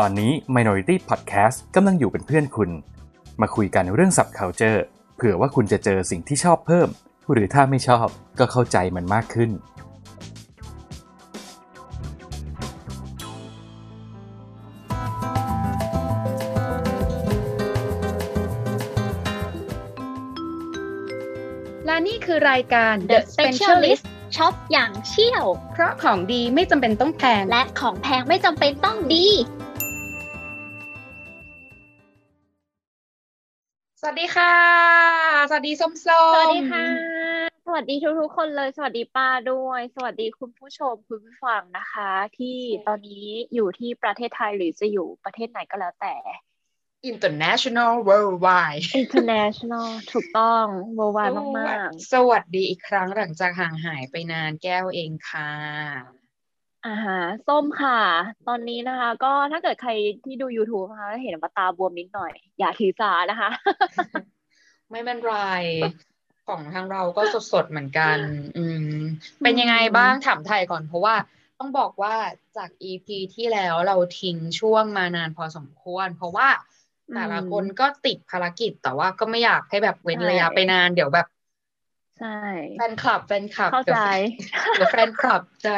ตอนนี้ Minority Podcast กำลังอยู่เป็นเพื่อนคุณ มาคุยกันเรื่อง subculture เผื่อว่าคุณจะเจอสิ่งที่ชอบเพิ่ม หรือถ้าไม่ชอบก็เข้าใจมันมากขึ้น และนี่คือรายการ The Specialist ช็อปอย่างเชี่ยว เพราะของดีไม่จำเป็นต้องแพง และของแพงไม่จำเป็นต้องดี สวัสดีค่ะ สวัสดีส้มๆสวัสดีค่ะ สวัสดีทุกๆคนเลย สวัสดีป้าด้วย สวัสดีคุณผู้ชมคุณผู้ฟังนะคะ ที่ตอนนี้อยู่ที่ประเทศไทยหรือจะอยู่ประเทศไหนก็แล้วแต่ International Worldwide international ถูกต้อง worldwide มากสวัสดีอีกครั้งหลังจากห่างหายไปนานแก้วเองค่ะๆ อ่าฮะส้มค่ะ ตอนนี้นะคะ ก็ถ้าเกิดใครที่ดู YouTube นะคะเห็นว่าตาบวมนิดหน่อย อย่าถือสานะคะ ไม่เป็นไร ของทางเราก็สดๆเหมือนกัน อืม เป็นยังไงบ้างถามไทยก่อน เพราะว่าต้องบอกว่าจาก EP ที่แล้วเราทิ้งช่วงมานานพอสมควร เพราะว่าแต่ละคนก็ติดภารกิจแต่ว่าก็ไม่อยากให้แบบเว้นใช่ระยะไปนานเดี๋ยวแบบใช่แฟนคลับแฟนคลับเข้าใจเดี๋ยวแฟนคลับจะ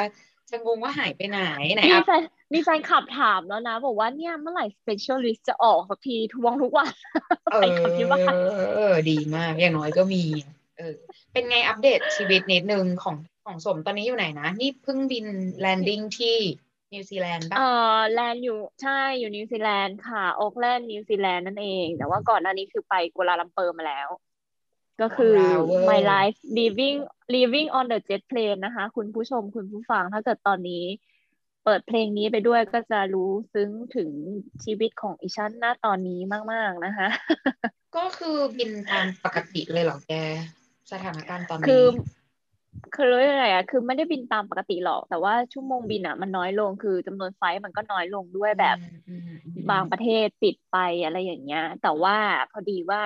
จะงงว่าหายไปไหนไหนมีอัพแฟนมีแฟนคลับถามแล้วนะ บอกว่าเนี่ยเมื่อไหร่ specialist จะออกสักทีทวงทุกวันเอแฟนคลับที่บ้านอดีมาก อย่างน้อยก็มี เออ เป็นไงอัปเดตชีวิตนิดนึงของของส้มตอนนี้อยู่ไหนนะ นี่เพิ่งบิน landing ที่นิวซีแลนด์ป่ะเอ่อ land อยู่ใช่อยู่นิวซีแลนด์ค่ะโอ๊กแลนด์นิวซีแลนด์นั่นเอง แต่ว่าก่อนหน้านี้คือไปกัวลาลัมเปอร์มาแล้ว ก็คือว้าวเวอร์ my life living living on the jet plane นะคะ คุณผู้ชมคุณผู้ฟังถ้าเกิดตอนนี้ เปิดเพลงนี้ไปด้วยก็จะรู้ซึ้งถึงชีวิตของอีฉันณตอนนี้มาก ๆ นะคะ ก็คือบินตามปกติเลยเหรอแก สถานการณ์ตอนนี้ คือคือรู้ยังไงอะคือไม่ได้บินตามปกติหรอก แต่ว่าชั่วโมงบินอะมันน้อยลง คือจำนวน flight มันก็น้อยลงด้วยแบบอืมอืมอืมบางประเทศปิดไปอะไรอย่างเงี้ย แต่ว่าพอดีว่า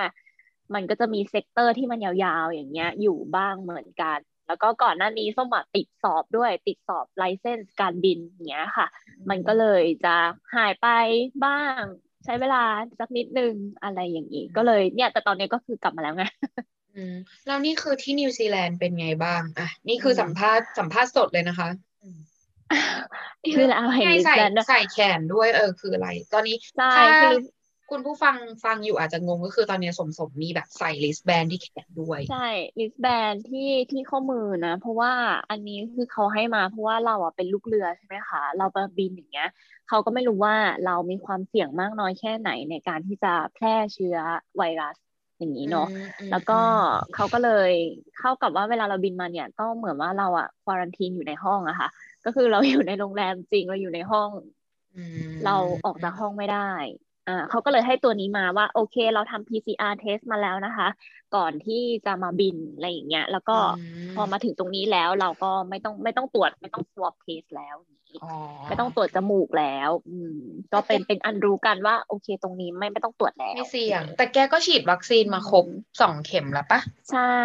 มันก็จะมี sector ที่มันยาวๆ อย่างเงี้ย อยู่บ้างเหมือนกัน แล้วก็ก่อนหน้านี้ส้มอะติดสอบด้วยติดสอบ license การบินอย่างเงี้ยค่ะ มันก็เลยจะหายไปบ้าง ใช้เวลาสักนิดนึงอะไรอย่างงี้ ก็เลยเนี่ย แต่ตอนนี้ก็คือกลับมาแล้วไงอืมแล้วนี่คือที่นิวซีแลนด์เป็นไงบ้างอะนี่คือสัมภาษณ์สัมภาษณ์สดเลยนะคะคือเราเห็นไงใส่ wristband ด้วยใส่แขนด้วยเออคืออะไร ตอนนี้ใช่ถ้าคือ คุณผู้ฟังฟังอยู่อาจจะงงก็คือตอนนี้ส้มส้มมีแบบใส่ wristband ที่แขนด้วย ใช่ wristband ที่ที่ข้อมือนะ เพราะว่าอันนี้คือเขาให้มาเพราะว่าเราอะเป็นลูกเรือใช่ไหมคะเราไปบินอย่างเงี้ยเขาก็ไม่รู้ว่าเรามีความเสี่ยงมากน้อยแค่ไหนในการที่จะแพร่เชื้อไวรัสอย่างนี้เนาะอืมอืมแล้วก็อืมเขาก็เลยเข้ากับว่าเวลาเราบินมาเนี่ยก็เหมือนว่าเราอะควอรันทีนอยู่ในห้องอะค่ะ ก็คือเราอยู่ในโรงแรมจริงเราอยู่ในห้องอืมเราออกจากห้องไม่ได้ อ่าเขาก็เลยให้ตัวนี้มาว่า โอเค เราทำ PCR test มาแล้วนะคะ ก่อนที่จะมาบินอะไรอย่างเงี้ย แล้วก็มพอมาถึงตรงนี้แล้วเราก็ไม่ต้องไม่ต้องตรวจไม่ต้อง swab test แล้วอย่างงี้อ๋อไม่ต้องตรวจจมูกแล้ว อืม ก็เป็นเป็นอันรู้กันว่า โอเค ตรงนี้ไม่ไม่ต้องตรวจแล้วไม่เสี่ยง แต่แกก็ฉีดวัคซีนมาครบสองเข็มแล้วปะใช่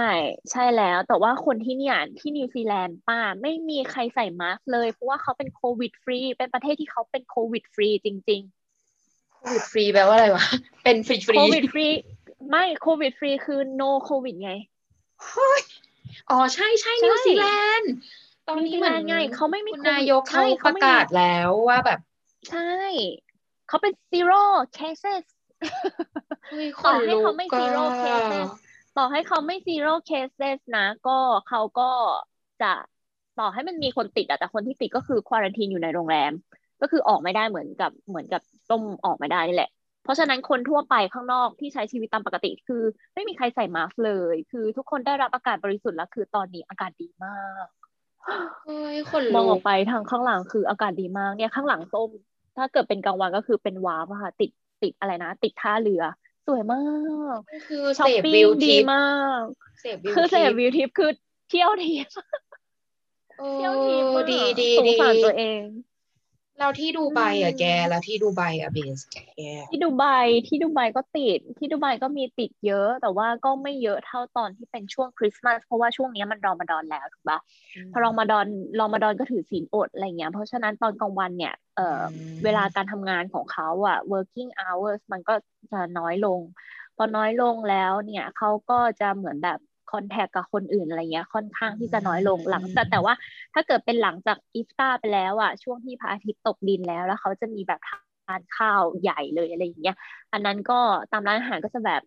ใช่แล้ว แต่ว่าคนที่เนี่ยที่นิวซีแลนด์ป้าไม่มีใครใส่มาสก์เลย เพราะว่าเขาเป็น COVID free เป็นประเทศที่เขาเป็น COVID free จริง COVID free แปลว่าอะไรวะ เป็น free free COVID free ไม่ COVID free คือ no COVID ไงอ๋อใช่ใช่ใช่นิวซีแลนด์ตอนนี้เหมือนนิวซีแลนด์ไงเขาไม่มีคุณโควิดนายกใช่เขาเขาปไม่ระมีกาศแล้วว่าแบบ ใช่ เขาเป็น zero cases เฮ้ยต่อให้เขาไม่ก็ zero cases ต่อให้เขาไม่ zero cases นะ ก็เขาก็จะต่อให้มันมีคนติดอะแต่คนที่ติดก็คือ quarantine อยู่ในโรงแรม ก็คือออกไม่ได้เหมือนกับเหมือนกับส้มออกไม่ได้นี่แหละ เพราะฉะนั้นคนทั่วไปข้างนอกที่ใช้ชีวิตตามปกติ คือ ไม่มีใครใส่มาสก์เลย คือทุกคนได้รับอากาศบริสุทธิ์แล้วคือตอนนี้อากาศดีมากเฮ้ยขนมองลุออกกไปทางข้างหลังคืออากาศดีมากเนี่ยข้างหลังส้ม ถ้าเกิดเป็นกลางวันก็คือเป็นวาร์ปอะค่ะติดติดอะไรนะ ติดท่าเรือ สวยมากคือช้อเสปพปิ้วิงวดีทิปมากเสพวิวคือเสทิพปวิวทิปคือเที่ยวทิปเออเที่ยวทิปอะดีดีสงดีสารตัวเอง แล้วที่ดูไบอะอืมแกแล้วที่ดูไบอะเบสแกที่ดูไบที่ดูไบก็ติด ที่ดูไบก็มีติดเยอะ แต่ว่าก็ไม่เยอะเท่าตอนที่เป็นช่วงคริสต์มาสเพราะว่าช่วงนี้มันรอมฎอนแล้วถูกปะพอรอมฎอนรอมฎอนก็ถือศีลอดอะไรเงี้ยเพราะฉะนั้นตอนกลางวันเนี่ยเอ่อเวลาการทำงานของเขาอะ working hours มันก็จะน้อยลง พอน้อยลงแล้วเนี่ยเขาก็จะเหมือนแบบ คอนแทคกับคนอื่นอะไรเงี้ยค่อนข้างที่จะน้อยลงหลังแต่แต่ว่าถ้าเกิดเป็นหลังจากอีฟตาไปแล้วอะช่วงที่พระอาทิตย์ตกดินแล้วแล้วเขาจะมีแบบทานข้าวใหญ่เลยอะไรอย่างเงี้ย อันนั้นก็ตามร้านอาหารก็จะแบบ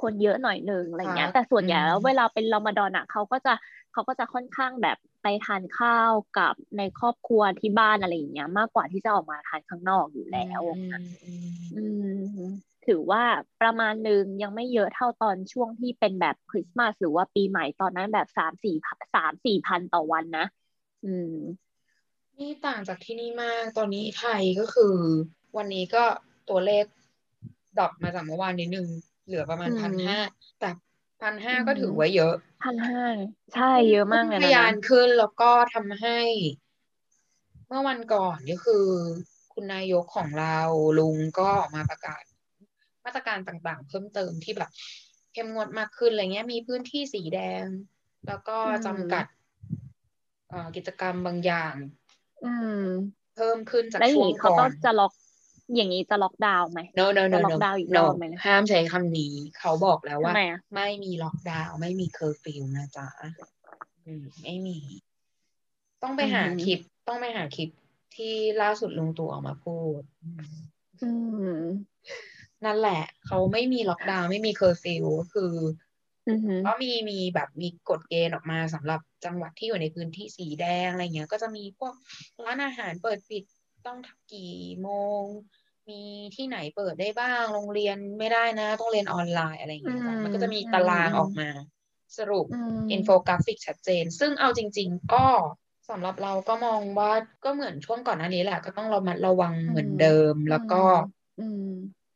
คนเยอะหน่อยหนึ่งอะไรเงี้ย แต่ส่วนใหญ่แล้วเวลาเป็นรอมฎอนอะเขาก็จะเขาก็จะค่อนข้างแบบไปทานข้าวกับในครอบครัวที่บ้านอะไรอย่างเงี้ย มากกว่าที่จะออกมาทานข้างนอกอยู่แล้วอืม ถือว่าประมาณหนึ่งยังไม่เยอะเท่าตอนช่วงที่เป็นแบบคริสต์มาสหรือว่าปีใหม่ตอนนั้นแบบสามสี่สามสี่พันต่อวันนะ อืม นี่ต่างจากที่นี่มาก ตอนนี้ไทยก็คือ วันนี้ก็ตัวเลขดรอปมาจากเมื่อวานนิดนึง เหลือประมาณพันห้าแต่พันห้าก็ถือว่าเยอะพันห้าใช่เยอะมากเลยนะทยานขึ้นแล้วก็ทำให้ เมื่อวันก่อนก็คือ คุณนายกของเราลุงก็ออกมาประกาศ มาตรการต่างๆ เพิ่มเติมที่แบบเข้มงวดมากขึ้นอะไรเงี้ยมีพื้นที่สีแดง แล้วก็จำกัดกิจกรรมบางอย่างเพิ่มขึ้นจากช่วงก่อนเขาก็จะล็อกอย่างนี้จะล็อกดาวน์ไหม no no no ล็อกดาวน์อีกรอบไหมห้ามใช้คำนี้ เขาบอกแล้วว่า ไม่มีล็อกดาวน์ไม่มีเคอร์ฟิวนะจ๊ะไม่มี ต้องไปหาคลิป ต้องไปหาคลิปที่ล่าสุดลุงตู่ออกมาพูด นั่นแหละ เขาไม่มีล็อกดาวน์ไม่มีเคอร์ฟิวคือก็มีมีแบบมีกฎเกณฑ์ออกมาสำหรับจังหวัดที่อยู่ในพื้นที่สีแดงอะไรเงี้ย ก็จะมีพวกร้านอาหารเปิดปิดต้องกี่โมง มีที่ไหนเปิดได้บ้าง โรงเรียนไม่ได้นะ ต้องเรียนออนไลน์อะไรเงี้ยมันก็จะมีตารางออกมา สรุปอินโฟกราฟิกชัดเจน ซึ่งเอาจริง ๆ ก็สำหรับเราก็มองว่าก็เหมือนช่วงก่อนหน้านี้แหละ ก็เราต้องระมัดระวังเหมือนเดิมแล้วก็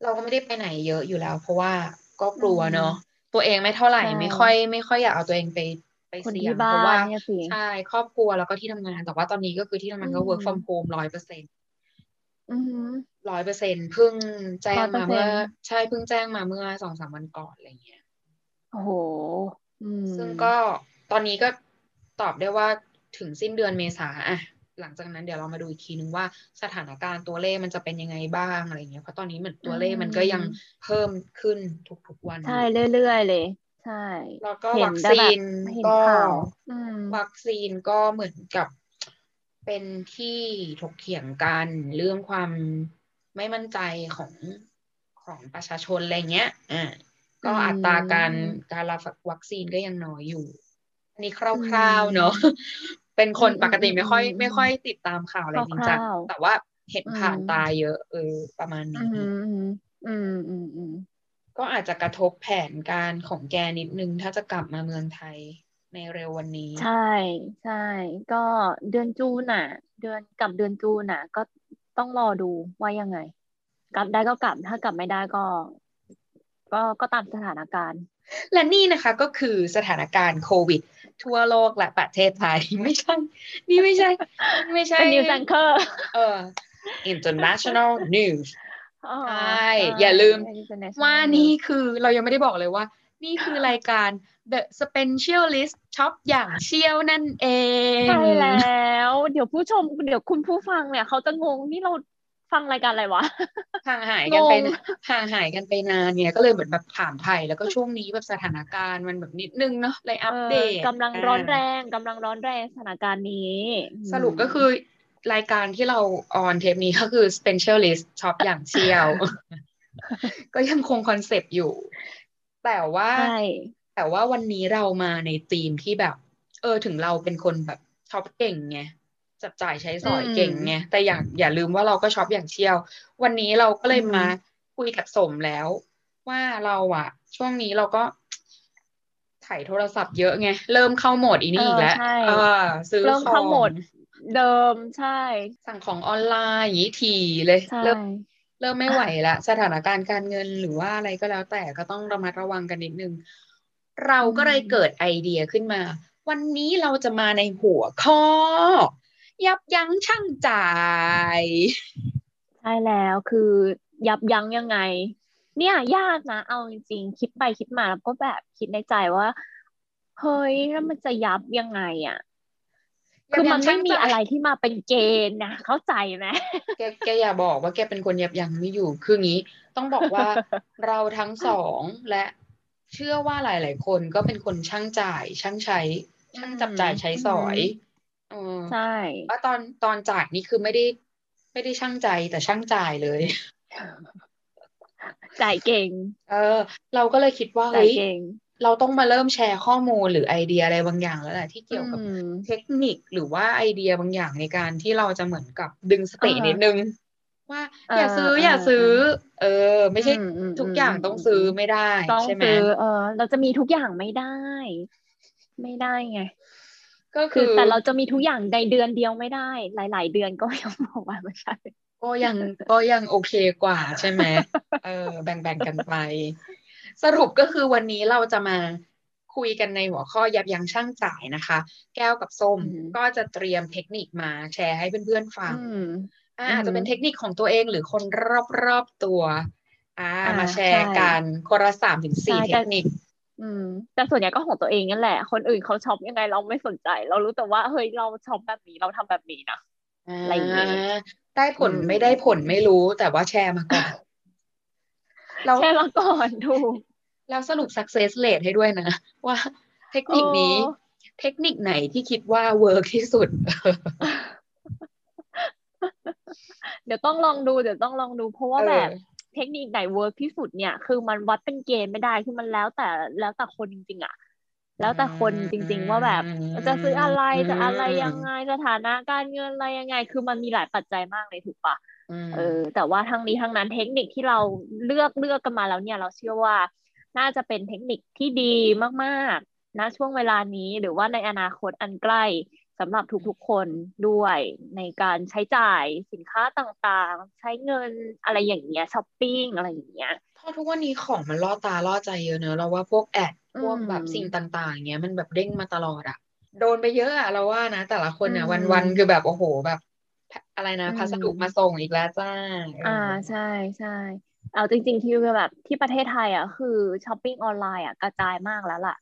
เราก็ไม่ได้ไปไหนเยอะอยู่แล้ว เพราะว่าก็กลัวเนาะตัวเองไม่เท่าไหร่ไม่ค่อย ไม่ค่อยอยากเอาตัวเองไปไปเสี่ยงเพราะว่าใช่ครอบครัวแล้วก็ที่ทำงาน แต่ว่าตอนนี้ก็คือที่ทำงานก็ work from home ร้อยเปอร์เซ็นต์ร้อยเปอร์เซ็นเพิ่งแจ้งมาเมื่อ ใช่เพิ่งแจ้งมาเมื่อสองสามวันก่อนอะไรเงี้ยโอ้โหซึ่งก็ตอนนี้ก็ตอบได้ว่าถึงสิ้นเดือนเมษาอะ หลังจากนั้นเดี๋ยวเรามาดูอีกทีนึงว่าสถานการณ์ตัวเลขมันจะเป็นยังไงบ้างอะไรเงี้ยเพราะตอนนี้เหมือนตัวเลขมันก็ยังเพิ่มขึ้นทุกๆวันใช่เรื่อยๆเลย ใช่แล้วก็วัคซีนก็วัคซีนก็เหมือนกับเป็นที่ถกเถียงกันเรื่องความไม่มั่นใจของของประชาชนอะไรเงี้ยอ่าก็อัตราการการรับวัคซีนก็ยังน้อยอยู่ อันนี้คร่าวๆเนาะ เป็นคนปกติไม่ค่อย ไม่ค่อยติดตามข่าวอะไรจริงจังแต่ว่าเห็นผ่านตาเยอะเออประมาณนี้อืมอืมอืมก็อาจจะกระทบแผนการของแกนิดนึง ถ้าจะกลับมาเมืองไทยในเร็ววันนี้ ใช่ใช่ ก็เดือนจูนอะ เดือนกลับเดือนจูนอะ ก็ต้องรอดูว่ายังไง กลับได้ก็กลับถ้ากลับไม่ได้ก็ ก็ก็ตามสถานการณ์ และนี่นะคะก็คือสถานการณ์โควิด ทั่วโลกและประเทศไทย ไม่ใช่ นี่ไม่ใช่ ไม่ใช่เป็นนิวส์แองเกอร์เออ international news ใช่อย่าลืมว่านี่คือเรายังไม่ได้บอกเลยว่า นี่คือรายการ The Specialist ช็อปอย่างเชี่ยวนั่นเอง ใช่แล้ว เดี๋ยวผู้ชม เดี๋ยวคุณผู้ฟังเนี่ย เขาจะงงนี่เรา ฟังรายการอะไรวะห่างหายกันไปห่างหายกันไปนานเนี่ยก็เลยเหมือนแบบถามไถ่แล้วก็ช่วงนี้แบบสถานการณ์มันแบบนิดนึงเนาะเลยอัปเดตกำลังร้อนแรงกำลังร้อนแรงสถานการณ์นี้ สรุปก็คือรายการที่เรา on tape นี้ก็คือ specialist ช็อปอย่างเชี่ยว ก็ยังคงคอนเซปต์อยู่ แต่ว่าแต่ว่าวันนี้เรามาในธีมที่แบบ เออถึงเราเป็นคนแบบช็อปเก่งไง จับจ่ายใช้สอยเก่งไงแต่อย่าอย่าลืมว่าเราก็ช็อปอย่างเชี่ยว วันนี้เราก็เลยมาคุยกับสมแล้ว ว่าเราอะช่วงนี้เราก็ถ่ายโทรศัพท์เยอะไงเริ่มเข้าโหมดอีนี่อีกแล้วเออซื้อเริ่มเข้าโหมดเดิมใช่ สั่งของออนไลน์อย่างนี้ทีเลยเริ่มเริ่มไม่ไหวละสถานการณ์การเงินหรือว่าอะไรก็แล้วแต่ก็ต้องระมัดระวังกันนิดนึง เราก็เลยเกิดไอเดียขึ้นมา วันนี้เราจะมาในหัวข้อ ยับยั้งชั่งจ่ายใช่แล้วคือยับยั้งยังไง เนี่ยยากนะ เอาจริงๆคิดไปคิดมาแล้วก็แบบคิดในใจว่าเฮ้ยแล้วมันจะยับยังไงอะคือมันยับยั้ไม่งมีชั่งใจอะไรที่มาเป็นเกณฑ์นะเข้าใจไหมแกแกอย่าบอกว่าแกเป็นคนยับยั้งไม่อยู่คืองี้ ต้องบอกว่าเราทั้งสองและเชื่อว่าหลาย ๆ คนก็เป็นคนช่างจ่าย ช่างใช้ ช่างจับจ่ายใช้สอยเออใช่ว่าตอนตอนจ่ายนี่คือไม่ได้ ไม่ได้ช่างใจแต่ช่างจ่ายเลย จ่ายเก่ง เออ เราก็เลยคิดว่าจ่ายเฮ้ยเก่งเราต้องมาเริ่มแชร์ข้อมูลหรือไอเดียอะไรบางอย่างแล้วแหละที่เกี่ยวกับอืมเทคนิคหรือว่าไอเดียบางอย่างในการที่เราจะเหมือนกับดึงสติอ่าฮะนิดนึง ว่าอ่าอย่าซื้ออ่าอย่าซื้อ เออ ไม่ใช่อืมอืมทุกอย่างอืมต้องซื้ออืมไม่ได้ต้องใช่ไหมซื้อเออ เราจะมีทุกอย่างไม่ได้ ไม่ได้ไง ก็คืคืออแต่เราจะมีทุกอย่างในเดือนเดียวไม่ได้ หลาย ๆ เดือนก็ยังบอกว่าไม่ใช่ก็ยังก็ยังโอเคกว่าใช่ไหมเออแบ่งๆกันไป สรุปก็คือวันนี้เราจะมาคุยกันในหัวข้อยับยั้งชั่งจ่ายนะคะ แก้วกับส้มอือหือก็จะเตรียมเทคนิคมาแชร์ให้เพื่อนๆฟังอืมอ่าอือหืออาจจะเป็นเทคนิคของตัวเองหรือคนรอบๆตัว อ่าอ่ามาแชร์ใช่กันคนละสามถึงสี่ใช่เทแต่คนิค อืม แต่ส่วนใหญ่ก็ของตัวเองนั่นแหละ คนอื่นเขาช็อปยังไงเราไม่สนใจ เรารู้แต่ว่าเฮ้ยเราช็อปแบบนี้เราทำแบบนี้นะอะไรอย่างเงี้ยได้ผลอืมไม่ได้ผลไม่รู้แต่ว่าแชร์มาก่อนเราแค่มาก่อนถูกแล้วสรุป success rate ให้ด้วยนะ ว่าเทคนิคนี้โอ้เทคนิคไหนที่คิดว่า work ที่สุด เดี๋ยวต้องลองดู เดี๋ยวต้องลองดูเพราะว่าเออแบบ เทคนิคไหน work ที่สุดเนี่ย คือมันวัดเป็นเกณฑ์ไม่ได้คือมันแล้วแต่แล้วแต่คนจริงๆอะแล้วแต่คนจริง ๆ ว่าแบบจะซื้ออะไรจะอะไรยังไงสถานะการเงินอะไรยังไง คือมันมีหลายปัจจัยมากเลยถูกปะมเออ แต่ว่าทั้งนี้ทั้งนั้นเทคนิคที่เราเลือกเลือกกันมาแล้วเนี่ย เราเชื่อว่า น่าจะเป็นเทคนิคที่ดีมากๆนะช่วงเวลานี้หรือว่าในอนาคตอันใกล้ สำหรับทุกๆคนด้วยในการใช้จ่ายสินค้าต่างๆ ใช้เงินอะไรอย่างเงี้ยช้อปปิ้งอะไรอย่างเงี้ยเพราะทุกวันนี้ของมันล่อตาล่อใจเยอะเนอะเราว่าพวกแอดพวกแบบอืมสิ่งต่างๆอย่างเงี้ยมันแบบเด้งมาตลอดอะโดนไปเยอะอะเราว่านะ แต่ละคนอะอืมวันๆคือแบบโอ้โหแบบ อะไรนะอืมพัสดุมาส่งอีกแล้วจ้าเอ่าใช่ใช่เอาจริง ๆ ที่แบบที่ประเทศไทยอะคือช้อปปิ้งออนไลน์อะกระจายมากแล้วล่ะ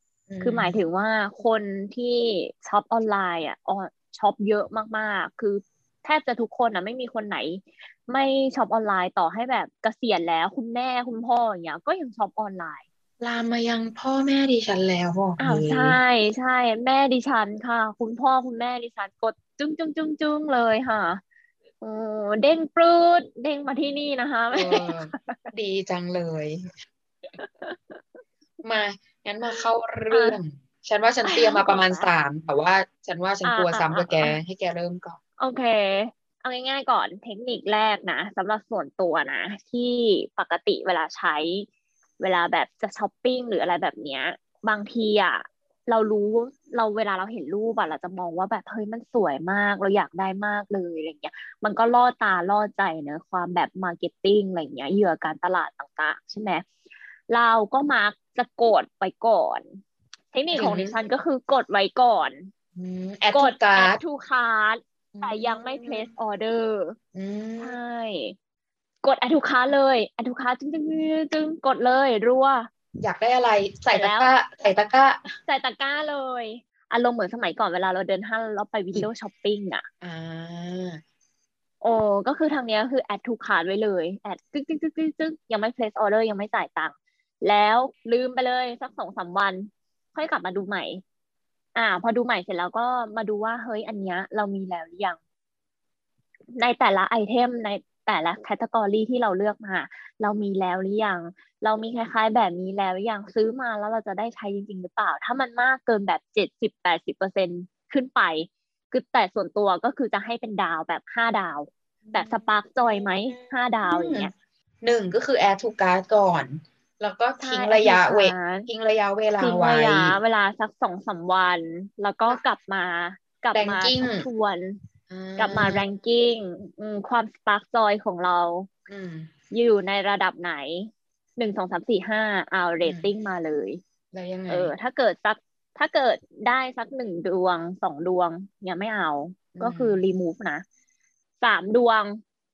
คือหมายถึงว่าคนที่ช็อปออนไลน์อะออนช็อปเยอะมากๆ คือแทบจะทุกคนอะไม่มีคนไหน ไม่ช็อปออนไลน์ต่อให้แบบเกษียณแล้วคุณแม่คุณพ่ออย่างเงี้ยก็ยังช็อปออนไลน์ลามมายังพ่อแม่ดิฉันแล้วบอกอ้าวเลยใช่ใช่แม่ดิฉันค่ะ คุณพ่อคุณแม่ดิฉันกดจึ้งจึ้งจึ้งจึ้งเลยค่ะโอ้เด้งปรืดเด้งมาที่นี่นะคะเออดีจังเลย มา งั้นมาเข้าเรื่อง ฉันว่าฉันเตรียมมาประมาณสามแต่ว่าฉันว่าฉันกลัวซ้ำกับแกให้แกเริ่มก่อน โอเค เอาง่ายๆก่อนเทคนิคแรกนะสำหรับส่วนตัวนะ ที่ปกติเวลาใช้เวลาแบบจะช้อปปิ้งหรืออะไรแบบเนี้ย บางทีอะเรารู้เราเวลาเราเห็นรูปอะเราจะมองว่าแบบเฮ้ยมันสวยมากเราอยากได้มากเลยอะไรเงี้ย มันก็ล่อตาล่อใจเนอะความแบบ marketing อะไรเงี้ยเหยื่อการตลาดต่างๆ ใช่ไหม เราก็มักจะกดไปก่อน เทคนิคของอืมดิฉันก็คือกดไว้ก่อนแอดกทูดการ์ add ด to cart แต่ยังไม่ place order อืมใช่กด add to cart เลย add to cart จึ้งจึ้งจึ้งจึ้งกดเลยรัวอยากได้อะไรใส่เสร็ตะจแล้วกร้าใส่ตะกร้าใส่ตะกร้าเลยอารมณ์เหมือนสมัยก่อนเวลาเราเดินห้างแล้วไป window shopping อะอ่าโอ้ก็คือทางเนี้ยคือ add to cart ไว้เลย add จึ๊กจึ๊กจึ๊กจึ๊กจึ๊กยังไม่ place order ยังไม่จ่ายตังค์ แล้วลืมไปเลยสักสองสามวัน ค่อยกลับมาดูใหม่ อ่า พอดูใหม่เสร็จแล้วก็มาดูว่าเฮ้ยอันเนี้ย เรามีแล้วหรือยัง ในแต่ละ item ในแต่ละ category ที่เราเลือกมา เรามีแล้วหรือยัง เรามีคล้าย ๆ แบบนี้แล้วหรือยังซื้อมาแล้วเราจะได้ใช้จริง ๆ หรือเปล่า ถ้ามันมากเกินแบบเจ็ดสิบแปดสิบเปอร์เซ็นขึ้นไป คือแต่ส่วนตัวก็คือจะให้เป็นดาวแบบห้าดาว แบบ spark joy ไหมห้าดาวอย่างเงี้ยหนึ่งก็คือ add to cart ก่อน แล้วก็ทิ้งใช่ระยะ add to เว cart ทิ้งระยะเวลาทิ้งไว้ระยะเวลาสักสองสามวัน แล้วก็กลับมากลับมา ranking ทบทวนอ่ากลับมา ranking อืมความ spark joy ของเราอืมอยู่ในระดับไหนหนึ่งสองสามสี่ห้าเอาเรตติ้งมาเลยแล้วยังไงเออ ถ้าเกิดสักถ้าเกิดได้สักหนึ่งดวงสองดวงยังไม่เอาอืมก็คือ remove นะสามดวง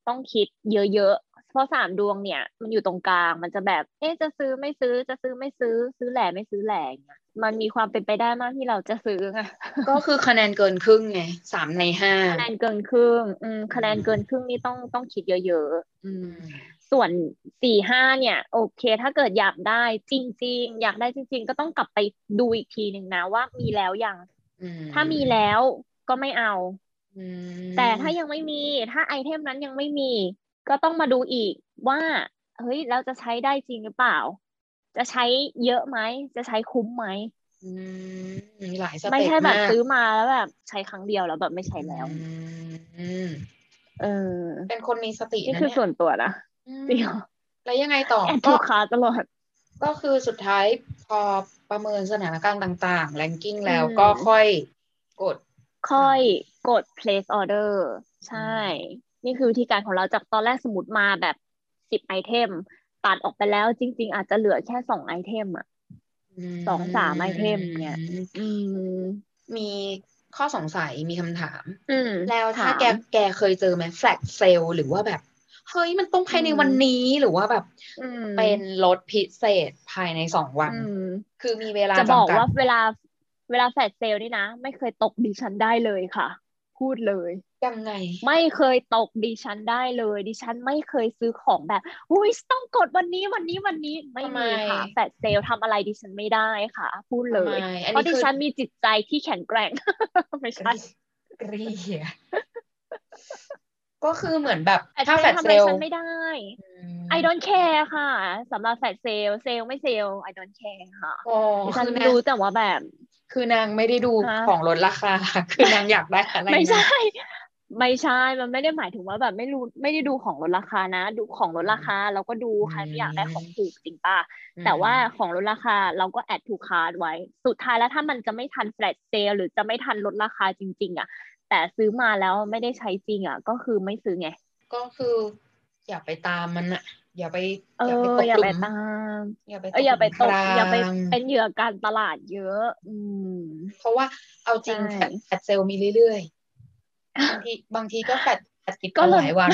ต้องคิดเยอะๆ เพราะสามดวงเนี่ย มันอยู่ตรงกลางมันจะแบบ เอ๊ะจะซื้อไม่ซื้อจะซื้อไม่ซื้อ ซื้อแหล่ไม่ซื้อแหล่อย่างเงี้ยมันมีความเป็นไปได้มากที่เราจะซื้อไงก็คือคะแนนเกินครึ่งไงสามในห้าคะแนนเกินครึ่งอืมคะแนนเกินครึ่งนี่ต้องต้องคิดเยอะอืมๆส่วนสี่ห้าเนี่ย โอเค ถ้าเกิดอยากได้จริง ๆ อยากได้จริง ๆ ก็ต้องกลับไปดูอีกทีหนึ่งนะว่ามีแล้วยังอืมถ้ามีแล้วก็ไม่เอาอืมแต่ถ้ายังไม่มีถ้า item นั้นยังไม่มี ก็ต้องมาดูอีกว่า เฮ้ยเราจะใช้ได้จริงหรือเปล่า จะใช้เยอะไหม จะใช้คุ้มไหมอืมมีหลาย step ไม่ใช่แบบากซื้อมาแล้วแบบใช้ครั้งเดียวแล้วแบบไม่ใช้แล้วอืมเออ เป็นคนมีสตินี่นะคือเนี่ยส่วนตัวนะอืมจริงเหรอแล้วยังไงต่อแอดก็ทูคาตลอด ก็คือสุดท้ายพอประเมินสถานการณ์ต่างๆ ranking แล้วอืมก็ค่อยกด ค่อยกด place order ใช่ นี่คือวิธีการของเราจากตอนแรกสมมติมาแบบสิบ item ตัดออกไปแล้วจริง ๆ อาจจะเหลือแค่สอง item อะสองสาม itemเนี่ยอืมมีข้อสงสัยมีคำถามอืมแล้วถ้าถมแกแกเคยเจอไหม flash sale หรือว่าแบบ เฮ้ยมันต้องภายในอืมวันนี้หรือว่าแบบอืมเป็นลดพิเศษภายในสองวันอืมคือมีเวลาจะบอกจำกัดว่าเวลาเวลา flash sale นี่นะ ไม่เคยตกดิฉันได้เลยค่ะ พูดเลยยังไง ไม่เคยตกดิฉันได้เลย ดิฉันไม่เคยซื้อของแบบอุ้ยต้องกดวันนี้วันนี้วันนี้ไม่ทำไมมีค่ะ flash sale ทำอะไรดิฉันไม่ได้ค่ะ พูดเลยทำไมอันนี้เพราะคือดิฉันมีจิตใจที่แข็งแกร่งไม่ใช่เรียก ก็คือเหมือนแบบถ้า flash sale flash sale ทำอะไรฉันไม่ได้อืม I don't care ค่ะสำหรับ flash sale sale ไม่ sale I don't care ค่ะอ๋อดิฉันคือนางรู้แต่ว่าแบบ คือนางไม่ได้ดูฮะของลดราคา คือนางอยากได้อะไรไม่นะใช่ ไม่ใช่ มันไม่ได้หมายถึงว่าแบบไม่รู้ไม่ได้ดูของลดราคานะ ดูของลดราคาเราก็ดูใครไม่อยากได้ของถูกจริงป่ะแต่ว่าของลดราคาเราก็ add to cart ไว้ สุดท้ายแล้วถ้ามันจะไม่ทัน flash sale หรือจะไม่ทันลดราคาจริง ๆ อะ แต่ซื้อมาแล้วไม่ได้ใช้จริงอะ ก็คือไม่ซื้อไง ก็คืออย่าไปตามมันอะ อย่าไปเออย่าไปตกหลุมอย่าไปตามอย่าไปเอออย่าไปตกหลุมพรางอย่าไปเป็นเหยื่อการตลาดเยอะ อืม เพราะว่าเอาจริงใช่ flash flash sale มีเรื่อยๆบางทีบางทีก็ก็ flash flash ติดกันเลยหลายวัน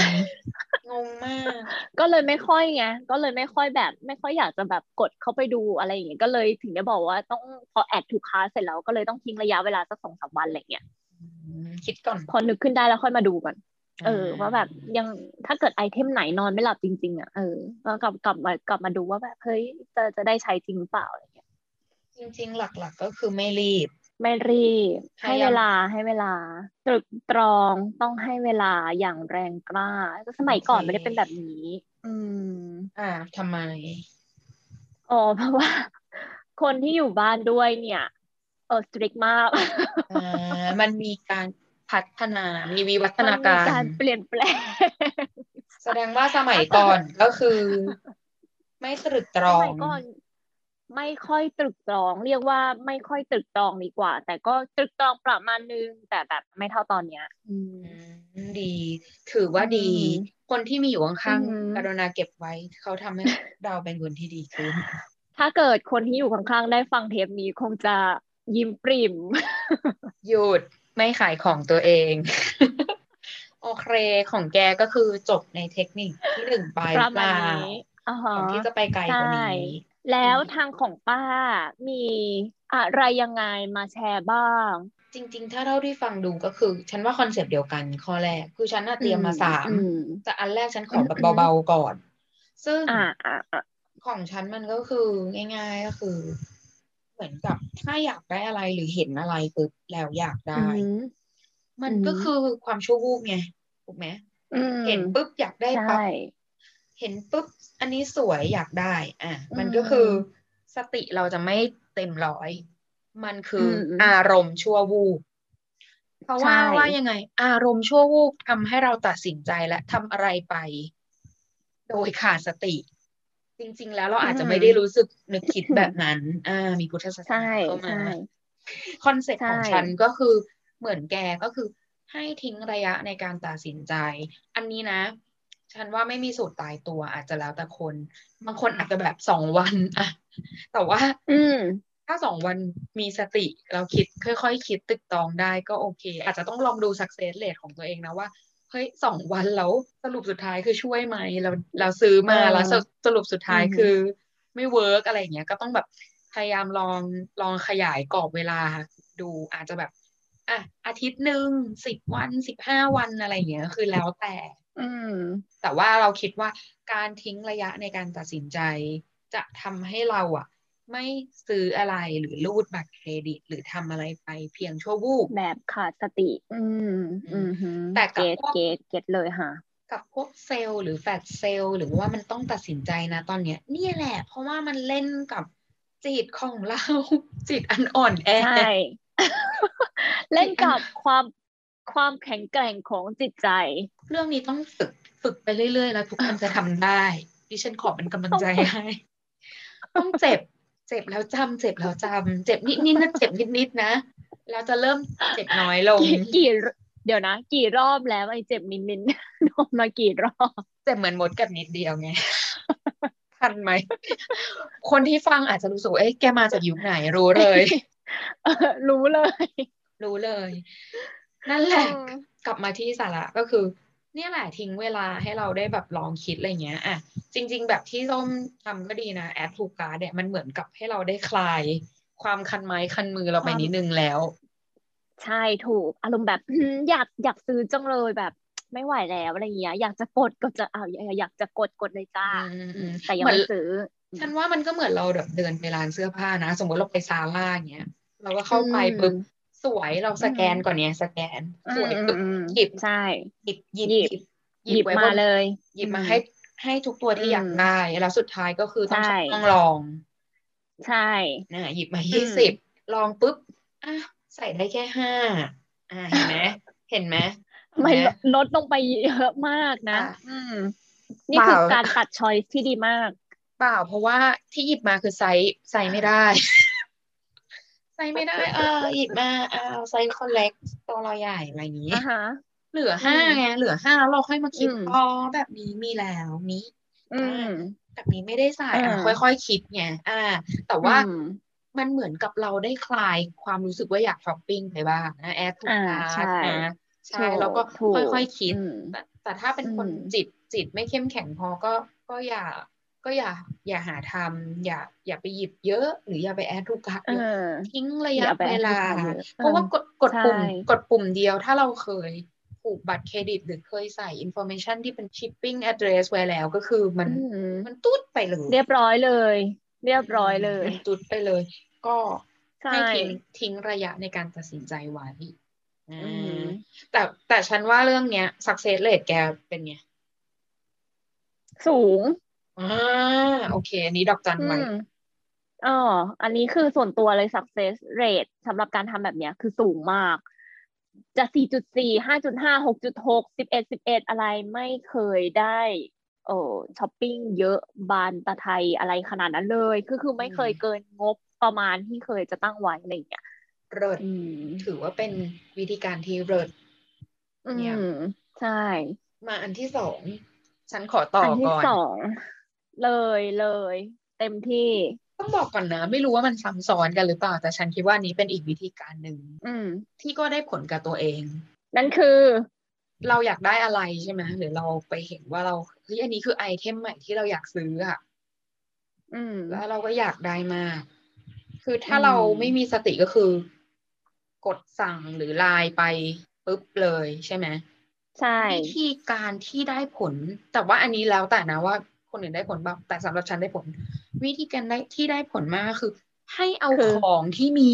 งงมาก ก็เลยไม่ค่อยไงก็เลยไม่ค่อยแบบ ไม่ค่อยอยากจะแบบกดเข้าไปดูอะไรอย่างเงี้ยก็เลยถึงได้บอกว่าต้องพอแอดถูกค้าเสร็จแล้วก็เลยต้องทิ้งระยะเวลาสักสองสามวันอะไรเงี้ยอืมคิดก่อนพอนึกขึ้นได้แล้วค่อยมาดูก่อน เออว่าแบบยังถ้าเกิดไอเทมไหนนอนไม่หลับจริง ๆ อะ เออก็กลับกลับมากลับมาดูว่าแบบเฮ้ยจะจะได้ใช้จริงหรือเปล่าอะไรเงี้ยจริง ๆ หลักๆ ก็คือไม่รีบ ไม่รีบพให้ยายามเวลาให้เวลาตรึกตรองต้องให้เวลาอย่างแรงกล้าสมัยก่อนไม่ได้เป็นแบบนี้ อืม อ่าทำไมอ๋อเพราะว่า คนที่อยู่บ้านด้วยเนี่ย เออสตริกมากอ่ามันมีการ พัฒนา มีวิวัฒมันนามีการการเปลี่ยนแปลง แสดงว่าสมัยก่อนก็คือ ไม่ตรึกตรสองมัยก่อนไม่ค่อยตรึกตรอง เรียกว่าไม่ค่อยตรึกตรองดีกว่า แต่ก็ตรึกตรองประมาณนึง แต่แบบไม่เท่าตอนเนี้ย อืมอืมดี ถือว่าดีอืมคนที่มีอยู่ข้างอืมๆกรุณาเก็บไว้ เขาทำให้เราเป็นคนที่ดีขึ้น ถ้าเกิดคนที่อยู่ข้างๆได้ฟังเทปนี้คงจะยิ้มปริ่มหยุด ไม่ขายของตัวเอง โอเคของแกก็คือจบในเทคนิคที่หนึ่งไปปหระรือเปมาณล่านี้อ่าฮะก่อนที่จะไปไกลกว่านี้ใช่แล้วทางของป้ามีอะไรยังไงมาแชร์บ้าง จริง ๆ ถ้าเท่าที่ฟังดูก็คือ ฉันว่าคอนเซปต์เดียวกันข้อแรก คือฉันน่ะเตรียมมาสามอืมแต่อันแรกฉันขอแบบอืมเบาๆก่อน ซึ่งอ่าอ่าอ่าของฉันมันก็คือง่าย ๆ ก็คือ เหมือนกับถ้าอยากได้อะไรหรือเห็นอะไรปุ๊บแล้วอยากได้อืมมันอืมก็คือความชั่ววูบไงถูกไหมอืมเห็นปุ๊บอยากได้ปั๊บใช่เห็นปุ๊บอันนี้สวยอยากได้ อะ มันอืมก็คือสติเราจะไม่เต็มร้อย มันคืออมอารมณ์ชั่ววูบเพราะว่าใช่ว่ายังไง อารมณ์ชั่ววูบทำให้เราตัดสินใจและทำอะไรไป โดยขาดสติ จริง ๆ แล้วเราอาจจะไม่ได้รู้สึกนึกคิดแบบนั้น อ่า มีพุทธศาสใช่นาเข้ามาใช่ใช่คอนเซ็ปต์ของฉันก็คือเหมือนแกก็คือให้ทิ้งระยะในการตัดสินใจ อันนี้นะ ฉันว่าไม่มีสูตรตายตัวอาจจะแล้วแต่คน บางคนอาจจะแบบสองวันอะแต่ว่า อืมถ้าสองวันมีสติเราคิดค่อยๆคิดตรึกตรองได้ก็โอเค อาจจะต้องลองดู success rate ของตัวเองนะว่า เฮ้ยสองวันแล้วสรุปสุดท้ายคือช่วยไหมเราเราซื้อมาเออแล้วสรุปสุดท้ายอือฮึคือ ไม่เวิร์กอะไรอย่างเงี้ยก็ต้องแบบพยายามลองลองขยายกรอบเวลาดูอาจจะแบบอะอาทิตย์หนึ่งสิบวันสิบห้าวันอะไรอย่างเงี้ยคือแล้วแต่ อืม แต่ว่าเราคิดว่าการทิ้งระยะในการตัดสินใจ จะทำให้เราอะ ไม่ซื้ออะไรหรือรูดบัตรเครดิต หรือทำอะไรไปเพียงชั่ววูบแบบขาดสติ อืมอืมฮึแต่กับ gadget พวก gadget gadget เลยค่ะกับพวกเซลล์หรือแฟลชเซลล์หรือว่ามันต้องตัดสินใจนะตอนเนี้ยเนี่ยแหละ เพราะว่ามันเล่นกับจิตของเรา จิตอันอ่อนแอใช่เล่นกับความความแข็งแกร่งของจิตใจ เรื่องนี้ต้องฝึกฝึกไปเรื่อยๆ แล้วทุกคนจะทำได้ ดิฉันขอเป็นกำลังใจให้ ต้องเจ็บ เจ็บแล้วจำเจ็บแล้วจำเจ็บนิดๆนะเจ็บนิดๆนะแล้วจะเริ่มเจ็บน้อยลงกี่กี่เดี๋ยวนะ กี่รอบแล้วไอ้เจ็บมินมินโดนมากี่รอบเจ็บเหมือนมดกับนิดเดียวไงทันไหมคนที่ฟังอาจจะรู้สึกว่าเอ๊ะแกมาจากยุคไหนรู้เลยเออรู้เลย รู้เลย นั่นแหละ กลับมาที่สาระก็คือ เนี่ยแหละทิ้งเวลาให้เราได้แบบลองคิดอะไรเงี้ยอะจริง ๆ แบบที่ส้มทำก็ดีนะ add to cart เนี่ยมันเหมือนกับให้เราได้คลาย ความคันไม้คันมือเราไปนิดนึงแล้ว ใช่ถูกอารมณ์แบบอืมอยากอยากซื้อจังเลยแบบไม่ไหวแล้วอะไรเงี้ยอยากจะกดก็จะเอาอยากอยากจะกดกดเลยจ้าอืมอืมแต่ยังเหมือนไม่ซื้อฉันว่ามันก็เหมือนเราแบบเดินไปร้านเสื้อผ้านะ สมมติเราไปซาร่าอย่างเงี้ยเราก็เข้าไปปุ๊บ สวยเราสแกนก่อนเนี่ยสแกน สวยปุ๊บอืมอืมหยิบใช่หยิบหยิบหยิบหยิบไว้มาบนเลย หยิบมาอืมให้ให้ทุกตัวที่อืมอยากได้ แล้วสุดท้ายก็คือต้องใช่ต้องลอง ใช่นะหยิบมาอืมยี่สิบลองปุ๊บอะใส่ได้แค่ห้าอ่าเห็นไหมเห็นไหมไม่เห็นไหมลดลงไปเยอะมากนะอะอืมนี่คือเปล่าการตัด choice ที่ดีมาก เปล่าเพราะว่าที่หยิบมาคือไซส์ไซส์ไม่ได้ไซส์ไม่ได้ เออหยิบมาเอาไซส์คนเล็กตัวเราใหญ่อะไรอย่างนี้อ่าฮะเหลือห้าอืมไงเหลือห้าแล้วเราค่อยมาคิดอืมอ๋อแบบนี้มีแล้วนี้อืมแบบนี้ไม่ได้ใส่อะอ่าค่อยๆคิดไงอ่า แต่ว่าอืมมันเหมือนกับเราได้คลายความรู้สึกว่าอยากช้อปปิ้งไปบ้างนะแอดทุกอ่าการ์ใช่ดนะใช่ถูกแล้วก็ถูกค่อยๆคิดอืมแต่แต่ถ้าเป็นคนอืมจิตจิตไม่เข้มแข็งพอก็ก็อย่า ก็อย่าอย่าหาทำอย่าอย่าไปหยิบเยอะ หรืออย่าไปแอดทุกการ์ดเอเยอะอทิ้งระะอยย่าไปเวลาแอดทุกการ์ดเยอะเพราะว่ากดกดใช่ปุ่มกดปุ่มเดียวถ้าเราเคยผูกบัตรเครดิต หรือเคยใส่ information ที่เป็น shipping address ไว้แล้วก็คือมันอืมมันตุ๊ดไปเลย เรียบร้อยเลย เรียบร้อยเลยมันตุ๊ดไปเลย ก็ใช่ให้ทิ้งทิ้งระยะในการตัดสินใจไว้อ่าอืมแต่แต่ฉันว่าเรื่องเนี้ย success rate แกเป็นไง สูง อ่าโอเค อันนี้ดอกจันอืไว้มอ๋ออันนี้คือส่วนตัวเลย success rate สำหรับการทำแบบเนี้ยคือสูงมาก จะ 4.4 5.5 6.6 11 11 อะไรไม่เคยได้เออช้อปปิ้งเยอะบานตะไทยอะไรขนาดนั้นเลย คือคือไม่เคยเกินงบประมาณที่เคยจะตั้งไว้อะไรอย่างเงี้ยเริดอืมถือว่าเป็นวิธีการที่เริดอืเนี่ยมใช่ มาอันที่สอง ฉันขอต่ออันที่ก่อนสอง เลยเลย เต็มที่ต้องบอกก่อนนะ ไม่รู้ว่ามันซ้ำซ้อนกันหรือเปล่า แต่ฉันคิดว่านี้เป็นอีกวิธีการหนึ่งอืมที่ก็ได้ผลกับตัวเอง นั่นคือ เราอยากได้อะไรใช่ไหมหรือเราไปเห็นว่าเราเฮ้ยอันนี้คือไอเทมใหม่ที่เราอยากซื้ออะอืมแล้วเราก็อยากได้มาก คือถ้าอืมเราไม่มีสติก็คือ กดสั่งหรือไลน์ไปปุ๊บเลยใช่ไหมใช่วิธีการที่ได้ผล แต่ว่าอันนี้แล้วแต่นะว่า คนอื่นได้ผลบ้างแต่สำหรับฉันได้ผล วิธีการได้ที่ได้ผลมากคือ ให้เอาของที่มี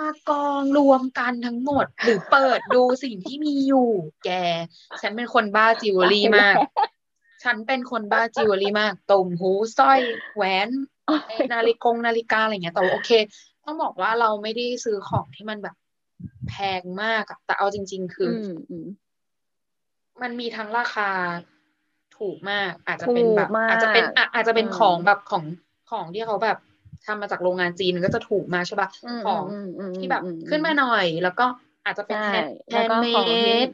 มากองรวมกันทั้งหมด หรือเปิดดูสิ่งที่มีอยู่ แก ฉันเป็นคนบ้าจิวเวลรี่มาก ฉันเป็นคนบ้าจิวเวลรี่มากตุ้มหูสร้อยแหวนไอ้นาฬิกงนาฬิกาอะไรเงี้ยแต่ว่าโอเค ต้องบอกว่าเราไม่ได้ซื้อของที่มันแบบ แพงมากอะแต่เอาจริง ๆ คืออือมอืมมันมีทั้งราคา ถูกมาก อาจจะเป็นแบบถูกมากอาจจะเป็นอะอาจจะเป็นอืมของแบบของของที่เขาแบบทำมาจากโรงงานจีนมันก็จะถูกมากใช่ปะอืมของอืมอืมที่แบบอืมขึ้นมาหน่อย แล้วก็อาจจะเป็นใช่แฮนแล้วก็ด์เมของที่ด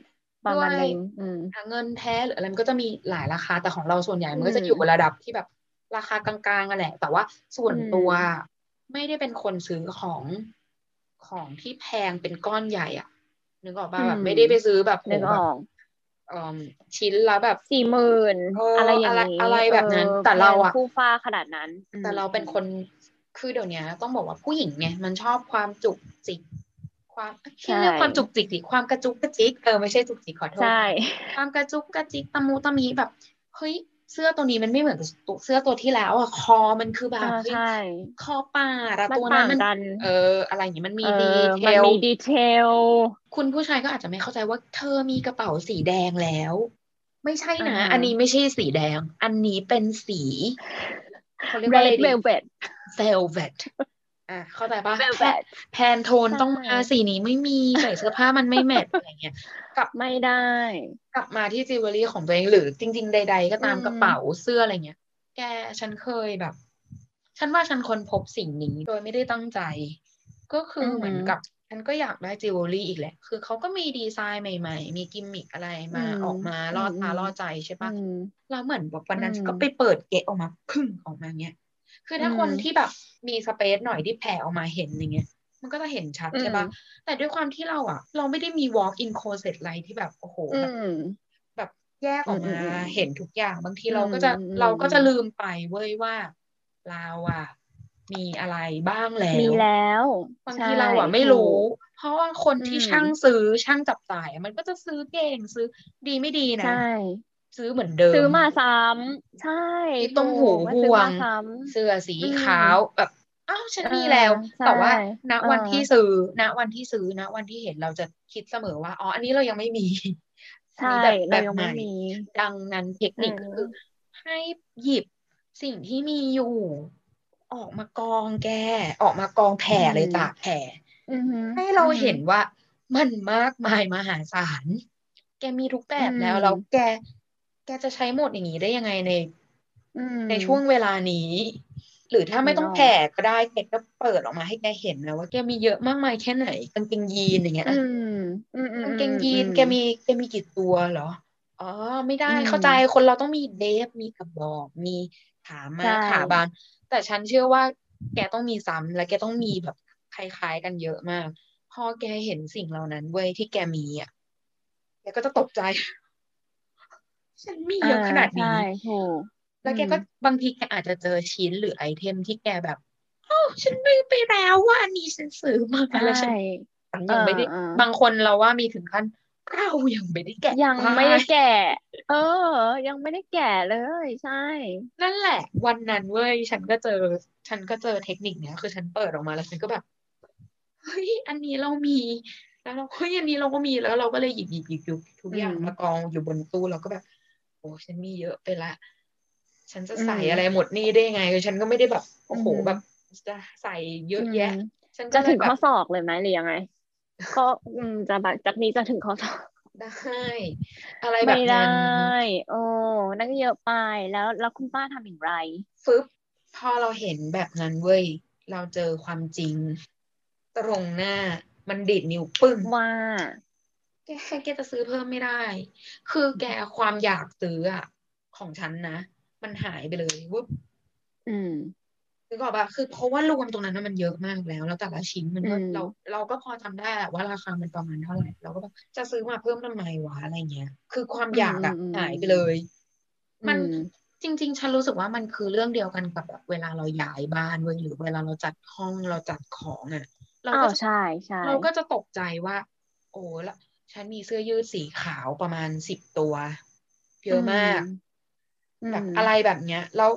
ประมาณด้วยนึงอืมอะเงินแท้หรืออะไรมันก็จะมีหลายราคา แต่ของเราส่วนใหญ่มันก็จะอืมอยู่ระดับที่แบบราคากลางๆกันแหละ แต่ว่าส่วนอืมตัวไม่ได้เป็นคนซื้อของของที่แพงเป็นก้อนใหญ่อะนึกออกป่ะแบบไม่ได้ไปซื้อแบบโหนึกอแบบอกเอิ่ม ชิ้นละแบบสี่หมื่นเออออะไรอย่างนี้อะไรอะไรแบบนั้นออแต่เราอะแพงคู่ฟ้าขนาดนั้นอืมแต่เราเป็นคนคือเดี๋ยวนี้ต้องบอกว่าผู้หญิงเนี่ยมันชอบความจุกจิกความใช่เรียกความจุกจิกดิความกระจุกกระจิกเออไม่ใช่จุกจิกขอโทษใช่ความกระจุกกระจิกตะมูตะมีแบบเฮ้ย เสื้อตัวนี้มันไม่เหมือนกับตัวเสื้อตัวที่แล้วอะคอมันคือแบบอ่าเฮ้ยใช่คอปาดอะมันตัวนั้ต่านงมันกันเออ อะไรอย่างงี้มันมีเอดีอเทมันลมีดีเทลคุณผู้ชายก็อาจจะไม่เข้าใจว่าเธอมีกระเป๋าสีแดงแล้ว ไม่ใช่นะอ่าฮะอันนี้ไม่ใช่สีแดง อันนี้เป็นสีเขาเรียกว่าอะไร red ดี velvet velvet อะเข้าใจปะ velvet แพนโทนใช่ต้องมาสีนี้ไม่มีใส่เสื้อผ้ามันไม่แมทอะไรเงี้ยกลับไม่ได้ กลับมาที่จิวเวลรี่ของตัวเองหรือจริง ๆ ใด ๆ ก็ตามอืมกระเป๋าเสื้ออะไรเงี้ย แกฉันเคยแบบ ฉันว่าฉันค้นพบสิ่งนี้โดยไม่ได้ตั้งใจ ก็คือออหือเหมือนกับฉันก็อยากได้จิวเวลรี่อีกแหละ คือเขาก็มีดีไซน์ใหม่ ๆ มีกิมมิคอะไรมาอืมออกมาล่อตาอืมล่อใจใช่ปะอืมแล้วเหมือนแบบวันนั้นอืมฉันก็ไปเปิดเกะออกมาพึ่งออกมาเงี้ย คือถ้าอืมคนที่แบบมี space หน่อยที่แผ่ออกมาเห็นอย่างเงี้ยมันก็จะเห็นชัดใช่ปะอืมแต่ด้วยความที่เราอะเราไม่ได้มี walk in closet อะไรที่แบบโอ้โหอืแบบมแบบแยกออกมาอืมอืมอืมเห็นทุกอย่าง บางทีอืมเราก็จะอืมเราก็จะลืมไปเว้ยว่าเราอะมีอะไรบ้างแล้ว มีแล้วบางใช่ทีเราอะไม่ถูรู้กเพราะว่าคนที่อืมช่างซื้อช่างจับจ่ายอะมันก็จะซื้อเก่งซื้อดีไม่ดีนะใช่ ซื้อเหมือนเดิม ซื้อมาซ้ำใช่ที่ต้มถูหูกมันห่ซื้อวมางซ้ำเสื้อสีอืมขาวแบบอ้าวฉันมีอ่าแล้วใช่แต่ว่า ณวันอ่าที่ซื้อ ณวันที่ซื้อณวันที่เห็นเราจะคิดเสมอว่าอ๋ออันนี้เรายังไม่มีใช่อันนี้แบบแบเราบยังใหไม่ม่มีดังนั้นเทคนิคเออก็คือให้หยิบสิ่งที่มีอยู่ ออกมากองแก ออกมากองแผ่เลยจ้ะแผ่อือหือให้เราอือหือเห็นว่ามันมากมายมหาศาล แกมีทุกแบบแล้วอืมแล้วแก แกจะใช้หมดอย่างนี้ได้ยังไงในอืมในช่วงเวลานี้ หรือถ้าไม่ต้องเนาะแผ่ก็ได้แกก็เปิดออกมาให้แกเห็นนะว่าแกมีเยอะมากมายแค่ไหนกางเกงยีนอย่างเงี้ยอืมอืมอืมกางเกงยีนอืมแกมีแกมีกี่ตัวเหรออ๋อไม่ได้อืมเข้าใจคนเราต้องมีเดฟมีกระบอกมีขามาใช่ขาบาน แต่ฉันเชื่อว่าแกต้องมีซ้ำและแกต้องมีแบบคล้ายๆกันเยอะมาก พอแกเห็นสิ่งเหล่านั้นเว้ยที่แกมีอะแกก็จะตกใจ ฉันมีเยอะขนาดนี้ใช่ถูกแล้วแกก็อืมบางทีแกอาจจะเจอชิ้นหรือไอเทมที่แกแบบโอ้ฉันลืมไปแล้วว่าอันนี้ฉันซื้อมาใช่แล้วฉันฉันยังไม่ได้เออเออบางคนเราว่ามีถึงขั้นเรายังไม่ได้แกะยังไม่ได้ป้ายแก่เออ ยังไม่ได้แก่เลย ใช่ นั่นแหละ วันนั้นเว้ยฉันก็เจอ ฉันก็เจอเทคนิคเนี้ยคือฉันเปิดออกมาแล้วฉันก็แบบเฮ้ยอันนี้เรามี แล้วเราเฮ้ยอันนี้เราก็มีแล้วเราก็เลยหยิบหยิบหยิบหยิบทุกอย่างอืมมากองอยู่บนตู้เราก็แบบโอ้ฉันมีเยอะไปละ ฉันจะอืมใส่อะไรหมดนี่ได้ยังไงคือฉันก็ไม่ได้แบบโอ้โหอืมแบบจะใส่เยอะแยะอืมฉันก็จะเลถึยงแบข้อบศอกเลยไหมหรือยังไง ก็อืมจะแบบจากนี้จะถึงข้อศอกได้อะไรแบไม่บได้นั้นโอ้นั่นก็เยอะไปแล้วแล้วคุณป้าทำอย่างไรฟึบพอเราเห็นแบบนั้นเว้ย เราเจอความจริง ตรงหน้ามันดีดนิ้วปึ้งว่า แกแกจะซื้อเพิ่มไม่ได้ คือแกความอยากซื้ออะของฉันนะ มันหายไปเลยวุบอืมนึกออกปะคือเพราะว่ารวมตรงนั้นนะมันเยอะมากแล้ว แล้วแต่ละชิ้นมันก็อืมเราเราก็พอจำได้แหละว่าราคามันประมาณเท่าไหร่เราก็แบบจะซื้อมาเพิ่มทำไมวะอะไรเงี้ย คือความอยากอะอืมอืมหายไปเลย มันอืมจริง ๆ ฉันรู้สึกว่ามันคือเรื่องเดียวกันกับแบบเวลาเราย้ายบ้านเว้ยหรือเวลาเราจัดห้องเราจัดของอะเราอ้าก็วจะใช่ใช่เราก็จะตกใจว่า โอ้ละ ฉันมีเสื้อยืดสีขาวประมาณสิบตัว เยอะมากอืมแบบอะไรแบบเนี้ยแล้ว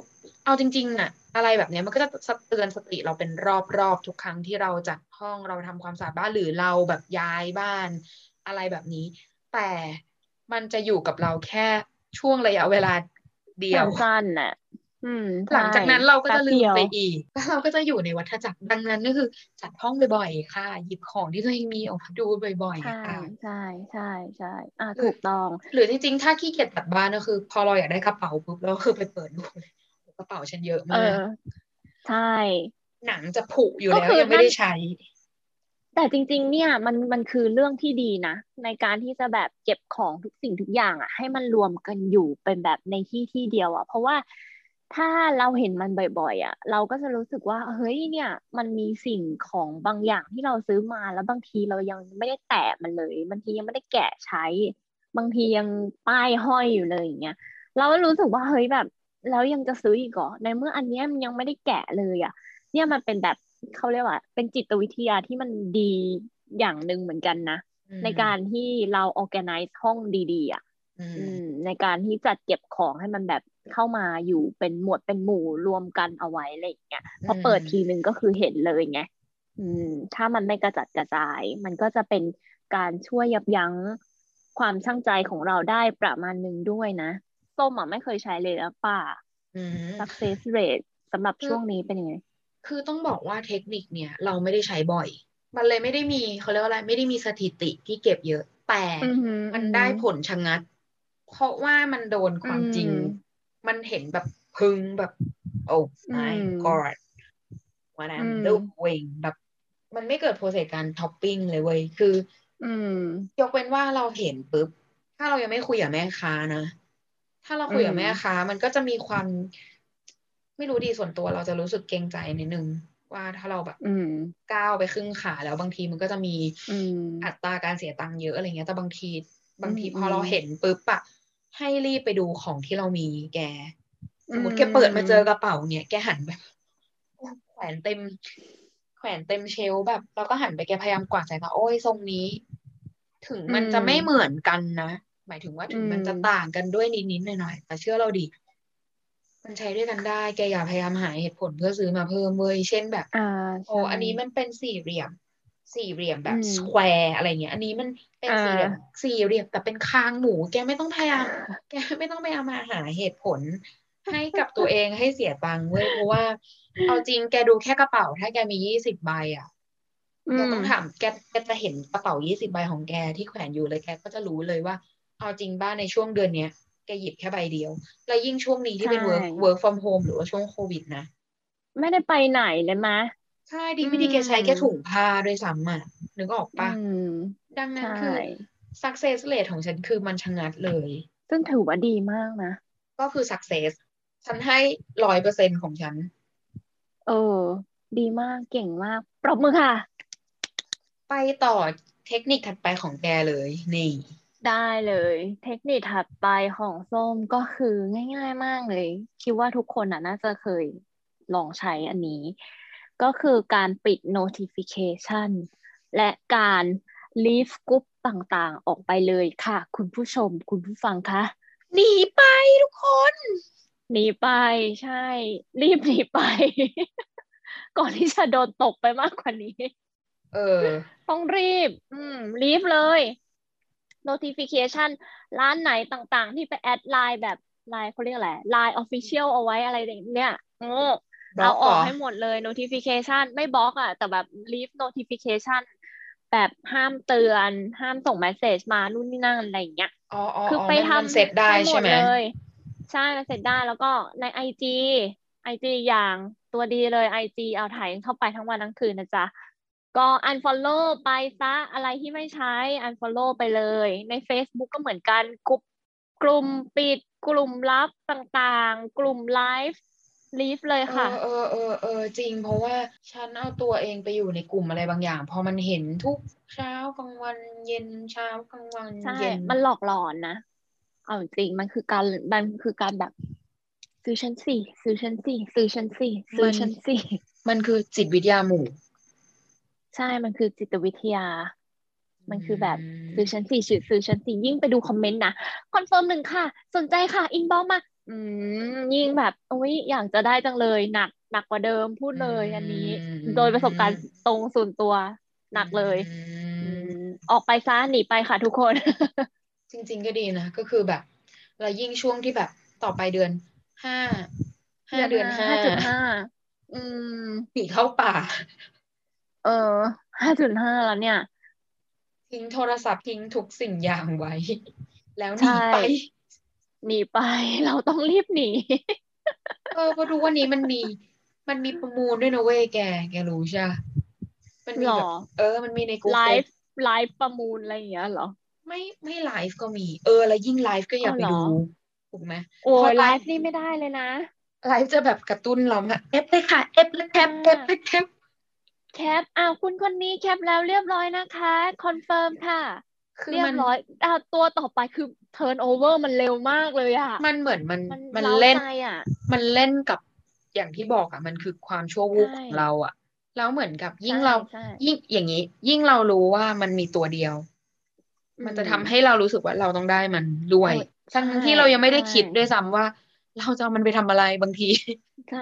เอาจริงๆอะอะไรแบบเนี้ยมันก็จะเตือนสติเราเป็นรอบๆทุกครั้งที่เราจัดห้องเราทำความสะอาดบ้านหรือเราแบบย้ายบ้าน อะไรแบบนี้ แต่มันจะอยู่กับเราแค่ช่วงระยะเวลาเดียวสั้นๆน่ะอืม หลังจากนั้นเราก็แป๊จะบลืมดียวไปอีกแล้วเราก็จะอยู่ในวัฏจักรดังนั้นก็คือ จัดห้องบ่อยๆ ค่ะ หยิบของที่ตัวเองมีออกมาดูบ่อยใช่ๆค่ะใช่ใช่ใช่อ่าหรือถูกต้อง หรือจริงๆ ถ้าขี้เกียจจัดบ้านก็คือ พอเราอยากได้กระเป๋าปุ๊บเราก็คือไปเปิดดูเลยกระเป๋าฉันเยอะเอมากอใช่ หนังจะผุอยู่ก็แล้วคือยังไม่นั่นได้ใช้ แต่จริง ๆ เนี่ยมันมันคือเรื่องที่ดีนะ ในการที่จะแบบเก็บของทุกสิ่งทุกอย่างอะ ให้มันรวมกันอยู่เป็นแบบในที่ที่เดียวอะ เพราะว่า ถ้าเราเห็นมันบ่อยๆอะ เราก็จะรู้สึกว่า เฮ้ยเนี่ย มันมีสิ่งของบางอย่างที่เราซื้อมาแล้วบางทีเรายังไม่ได้แตะมันเลย บางทียังไม่ได้แกะใช้ บางทียังป้ายห้อยอยู่เลยอย่างเงี้ยเราก็รู้สึกว่าเฮ้ยแบบแล้วยังจะซื้ออีกเหรอในเมื่ออันเนี้ยมันยังไม่ได้แกะเลยอะ เนี่ยมันเป็นแบบเขาเรียกว่า เป็นจิตวิทยาที่มันดีอย่างหนึ่งเหมือนกันนะอืมในการที่เรา organize ห้องดีๆอะอืมอืมในการที่จัดเก็บของให้มันแบบ เข้ามาอยู่เป็นหมวดเป็นหมู่รวมกันเอาไว้อะไรอย่างเงี้ยพอเปิดทีนึงก็คือเห็นเลยไงอืมถ้ามันไม่กระจัดกระจาย มันก็จะเป็นการช่วยยับยั้งความช่างใจของเราได้ประมาณหนึ่งด้วยนะส้มอะไม่เคยใช้เลยนะป้าอืม success rate สำหรับคือช่วงนี้เป็นยังไง คือต้องบอกว่าเทคนิคเนี่ย เราไม่ได้ใช้บ่อย มันเลยไม่ได้มีเขาเรียกว่าอะไรไม่ได้มีสถิติที่เก็บเยอะแต่อือหือมันได้ผลชะงัด เพราะว่ามันโดนความจริงอื มมันเห็นแบบพึงแบบโอ้ my อืม god what อื I'm ม doing แบบมันไม่เกิด process การช้อปปิ้งเลยเว้ยคือ อืม ยกเว้นว่าเราเห็นปุ๊บ ถ้าเรายังไม่คุยกับแม่ค้านะ ถ้าเราคุยกับอืมแม่ค้า มันก็จะมีความ ไม่รู้ดีส่วนตัวเราจะรู้สึกเกรงใจนิดนึงว่าถ้าเราแบบอืมก้าวไปครึ่งขาแล้วบางทีมันก็จะมีอืมอัตราการเสียตังค์เยอะอะไรเงี้ยแต่บางที บางทีอืมพอเราเห็นปุ๊บอะ ให้รีบไปดูของที่เรามีแก สมมติอืมแกเปิดมาเจอกระเป๋าเนี่ยแกหันแบบแขวนเต็ม แขวนเต็มเชลฟ์แบบเราก็หันไปแกพยายามกวาดสายตาโอ้ยทรงนี้ ถึงมันจะไม่เหมือนกันนะหมายถึงว่าถึงมันจะต่างกันด้วยนิดๆหน่อยๆแต่เชื่อเราดิมันใช้ด้วยกันได้ แกอย่าพยายามหาเหตุผลเพื่อซื้อมาเพิ่มเว้ย เช่นแบบอ่าโอ้ใช่อันนี้มันเป็นสี่เหลี่ยม สี่เหลี่ยมแบบอืมสแควร์อะไรเงี้ย อันนี้มันเป็นสี่เหลี่ยมอ่าสี่เหลี่ยมแต่เป็นคางหมู แกไม่ต้องพยายามแกไม่ต้องพยายามมาหาเหตุผล ให้กับตัวเองให้เสียตังค์เว้ยเพราะว่า เอาจริงแกดูแค่กระเป๋า ถ้าแกมียี่สิบใบอะอืแกมต้องถามแกแกจะเห็นกระเป๋ายี่สิบใบของแกที่แขวนอยู่เลยแกก็จะรู้เลยว่า เอาจริงบ้านในช่วงเดือนเนี้ยแกหยิบแค่ใบเดียว แล้วยิ่งช่วงนี้ที่เป็นใช่ work work from home หรือว่าช่วงโควิดนะ ไม่ได้ไปไหนเลยมะ ใช่ดีไม่ดีแกใช้แค่ถุงผ้าด้วยซ้ำอะนึกออกปะอืมดังนั้นใช่คือ success rate ของฉันคือมันชะงัดเลย ซึ่งถือว่าดีมากนะ ก็คือ success ฉันให้ร้อยเปอร์เซ็นของฉัน เออ ดีมากเก่งมาก ปรบมือค่ะ ไปต่อเทคนิคถัดไปของแกเลย นี่ ได้เลย เทคนิคถัดไปของส้มก็คือง่าย ๆ มากเลย คิดว่าทุกคนน่ะน่าจะเคยลองใช้อันนี้ ก็คือการปิด notification และการ leave group ต่างๆ ออกไปเลยค่ะ คุณผู้ชมคุณผู้ฟังคะหนีไปทุกคน หนีไปใช่ รีบหนีไป ก่อนที่จะโดนตกไปมากกว่านี้ เออ ต้องรีบ อืม รีบเลย notification ร้านไหนต่างๆ ที่ไป add ไลน์แบบไลน์เขาเรียกอะไรไลน์ official เอาไว้อะไรอย่างเนี่ยโอ้บล็อ เอาออกให้หมดเลย notification ไม่บล็อกอะ แต่แบบ leave notification แบบห้ามเตือน ห้ามส่ง message มานู่นนี่นั่นอะไรอย่างเงี้ยอ๋ออ๋อคืออ๋อไปมันมันทำเสร็จได้ให้หมใช่ดไหมเลยใช่มันเสร็จได้แล้วก็ในไอจีไอจีอย่างตัวดีเลยไอจีเอาถ่ายเข้าไปทั้งวันทั้งคืนนะจ๊ะก็ unfollow ไปซะอะไรที่ไม่ใช้ unfollow ไปเลย ใน Facebook ก็เหมือนกันกลุ่มกลุ่มปิดกลุ่มลับต่างๆ กลุ่มไลฟ์ ลีฟเลยเอค่ะอเออเออเออจริง เพราะว่าฉันเอาตัวเองไปอยู่ในกลุ่มอะไรบางอย่าง พอมันเห็นทุกเช้ากลางวันเย็นเช้ากลางวันใช่เย็นมันหลอกหลอนนะเอาจริงมันคือการมันคือการแบบ ซื้อฉันสิซื้อฉันสิซื้อฉันสิซื้อฉันสิมันคือจิตวิทยาหมู่ ใช่มันคือจิตวิทยา มันคือแบบซื้อฉันสิซื้อซื้อฉันสิยิ่งไปดูคอมเมนต์นะ confirm หนึ่งค่ะ สนใจค่ะ inbox มา อืมยิ่งแบบโอ้ยอยากจะได้จังเลย หนักหนักกว่าเดิมพูดเลย อันนี้ โดยประสบการณ์ตรงส่วนตัวหนักเลยอือืมมออกไปซะหนีไปค่ะทุกคน จริง ๆ ก็ดีนะ ก็คือแบบแล้วยิ่งช่วงที่แบบต่อไปเดือนห้าห้าเดือนห้าห้าจุดห้าอืมหนีเข้าป่า เออห้าจุดห้าแล้วเนี่ย ทิ้งโทรศัพท์ทิ้งทุกสิ่งอย่างไว้ แล้วหใช่นีไป หนีไป เราต้องรีบหนี เออเพราะดูวันนี้มันมี มันมีประมูลด้วยนะเว้ยแก แกรู้ใช่ปะมันมีหรแบอบเออ มันมีในกลุ่มไลฟ์ไลฟ์ประมูลอะไรอย่างเงี้ยเหรอ ไม่ไม่ไลฟ์ก็มี เออ แล้วยิ่งไลฟ์ก็อย่าอ๋อไปเหรอดูถูกไหมโอ้พอยไลไลฟ์ฟ์นี่ไม่ได้เลยนะไลฟ์จะแบบกระตุ้นเราอะเอฟเลยค่ะเอฟแล้วแคปเอฟแล้วแคปแคปอ้าวคุณคนนี้แคปแล้วเรียบร้อยนะคะ confirm ค่ะ คือเรียมับร้อยอ่าตัวต่อไปคือ turnover มันเร็วมากเลยอะ มันเหมือนมันมันมันเร้าใจเล่นอะ มันเล่นกับอย่างที่บอกอะ มันคือความชั่ววูบใช่ ของเราอะ แล้วเหมือนกับยิ่งใช่เราใช่ยิ่งอย่างนี้ ยิ่งเรารู้ว่ามันมีตัวเดียว มันจะทำให้เรารู้สึกว่าเราต้องได้มันด้วยเออทั้งใช่ที่เรายังไม่ได้ใช่คิดด้วยซ้ำว่า เราจะเอามันไปทำอะไรบางที ใช่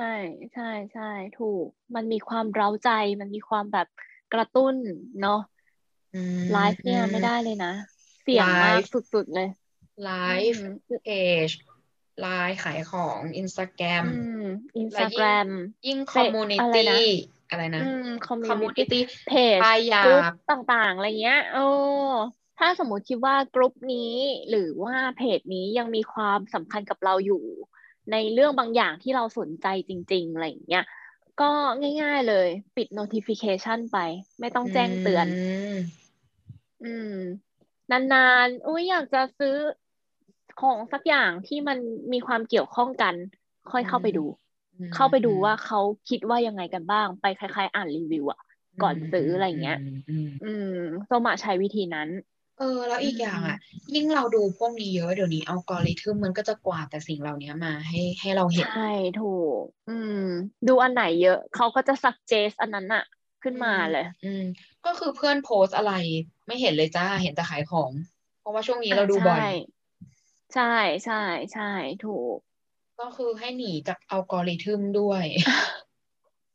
ใช่ใช่ถูก มันมีความเร้าใจ มันมีความแบบกระตุ้นเนาะ ไลฟ์เนี่ยไม่ได้เลยนะ เสี่ยงมากไลฟ์สุดๆเลยไลอืฟ์มเพจไลฟ์ขายของอินสตาแกรมอืมอินสและตาแกรมยิ่งเฟคอมมูนิอะไรตี้นะอะไรนะอืมคอมคอมมูมูนินิตี้ตี้เพจป้ายยากรุ๊ปบต่างๆ อะไรเงี้ยโอ้ถ้าสมมติคิดว่ากรุ๊ปนี้หรือว่าเพจนี้ยังมีความสำคัญกับเราอยู่ ในเรื่องบางอย่างที่เราสนใจจริง ๆ อะไรอย่างเงี้ยก็ง่าย ๆเลย ปิด notification ไป ไม่ต้องแจ้งเตือนม อืม นานๆอุ้ยอยากจะซื้อของสักอย่างที่มันมีความเกี่ยวข้องกัน ค่อยเข้าไปดูอืมเข้าไปดูว่าเขาคิดว่ายังไงกันบ้าง ไปคล้าย ๆ อ่านรีวิวอะก่อนซื้ออะไรเงี้ยมอืมอืมส้มอะใช้วิธีนั้น เออ แล้วอีกอย่างอะ ยิ่งเราดูพวกนี้เยอะเดี๋ยวนี้อัลกอริทึมมันก็จะกวาดแต่สิ่งเหล่านี้มาให้ให้เราเห็น ใช่ ถูก อืม ดูอันไหนเยอะ เขาก็จะ suggest อันนั้นอะ ขึ้นมาเลย อืม ก็คือเพื่อนโพสต์อะไรไม่เห็นเลยจ้าเห็นแต่ขายของ เพราะว่าช่วงนี้เราดูบ่อย ใช่ใช่ใช่ถูก ก็คือให้หนีจากอัลกอริทึมด้วย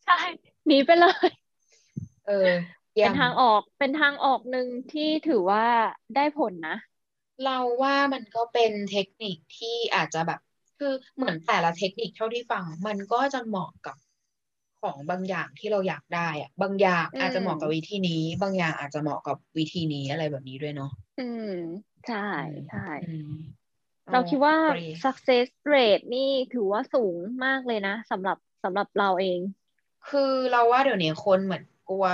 ใช่หนีไปเลย เออเยี่เป็ยนมทางออกเป็นทางออกหนึ่งที่ถือว่าได้ผลนะ เราว่ามันก็เป็นเทคนิคที่อาจจะแบบ คือเหมือนแต่ละเทคนิคเท่าที่ฟัง มันก็จะเหมาะกับ ของบางอย่างที่เราอยากได้อะบางอย่างอืมอาจจะเหมาะกับวิธีนี้ บางอย่างอาจจะเหมาะกับวิธีนี้อะไรแบบนี้ด้วยเนาะอืมใช่ใช่อืมเราคิดว่าโอเค success rate นี่ถือว่าสูงมากเลยนะสำหรับสำหรับเราเอง คือเราว่าเดี๋ยวนี้คนเหมือนกลัว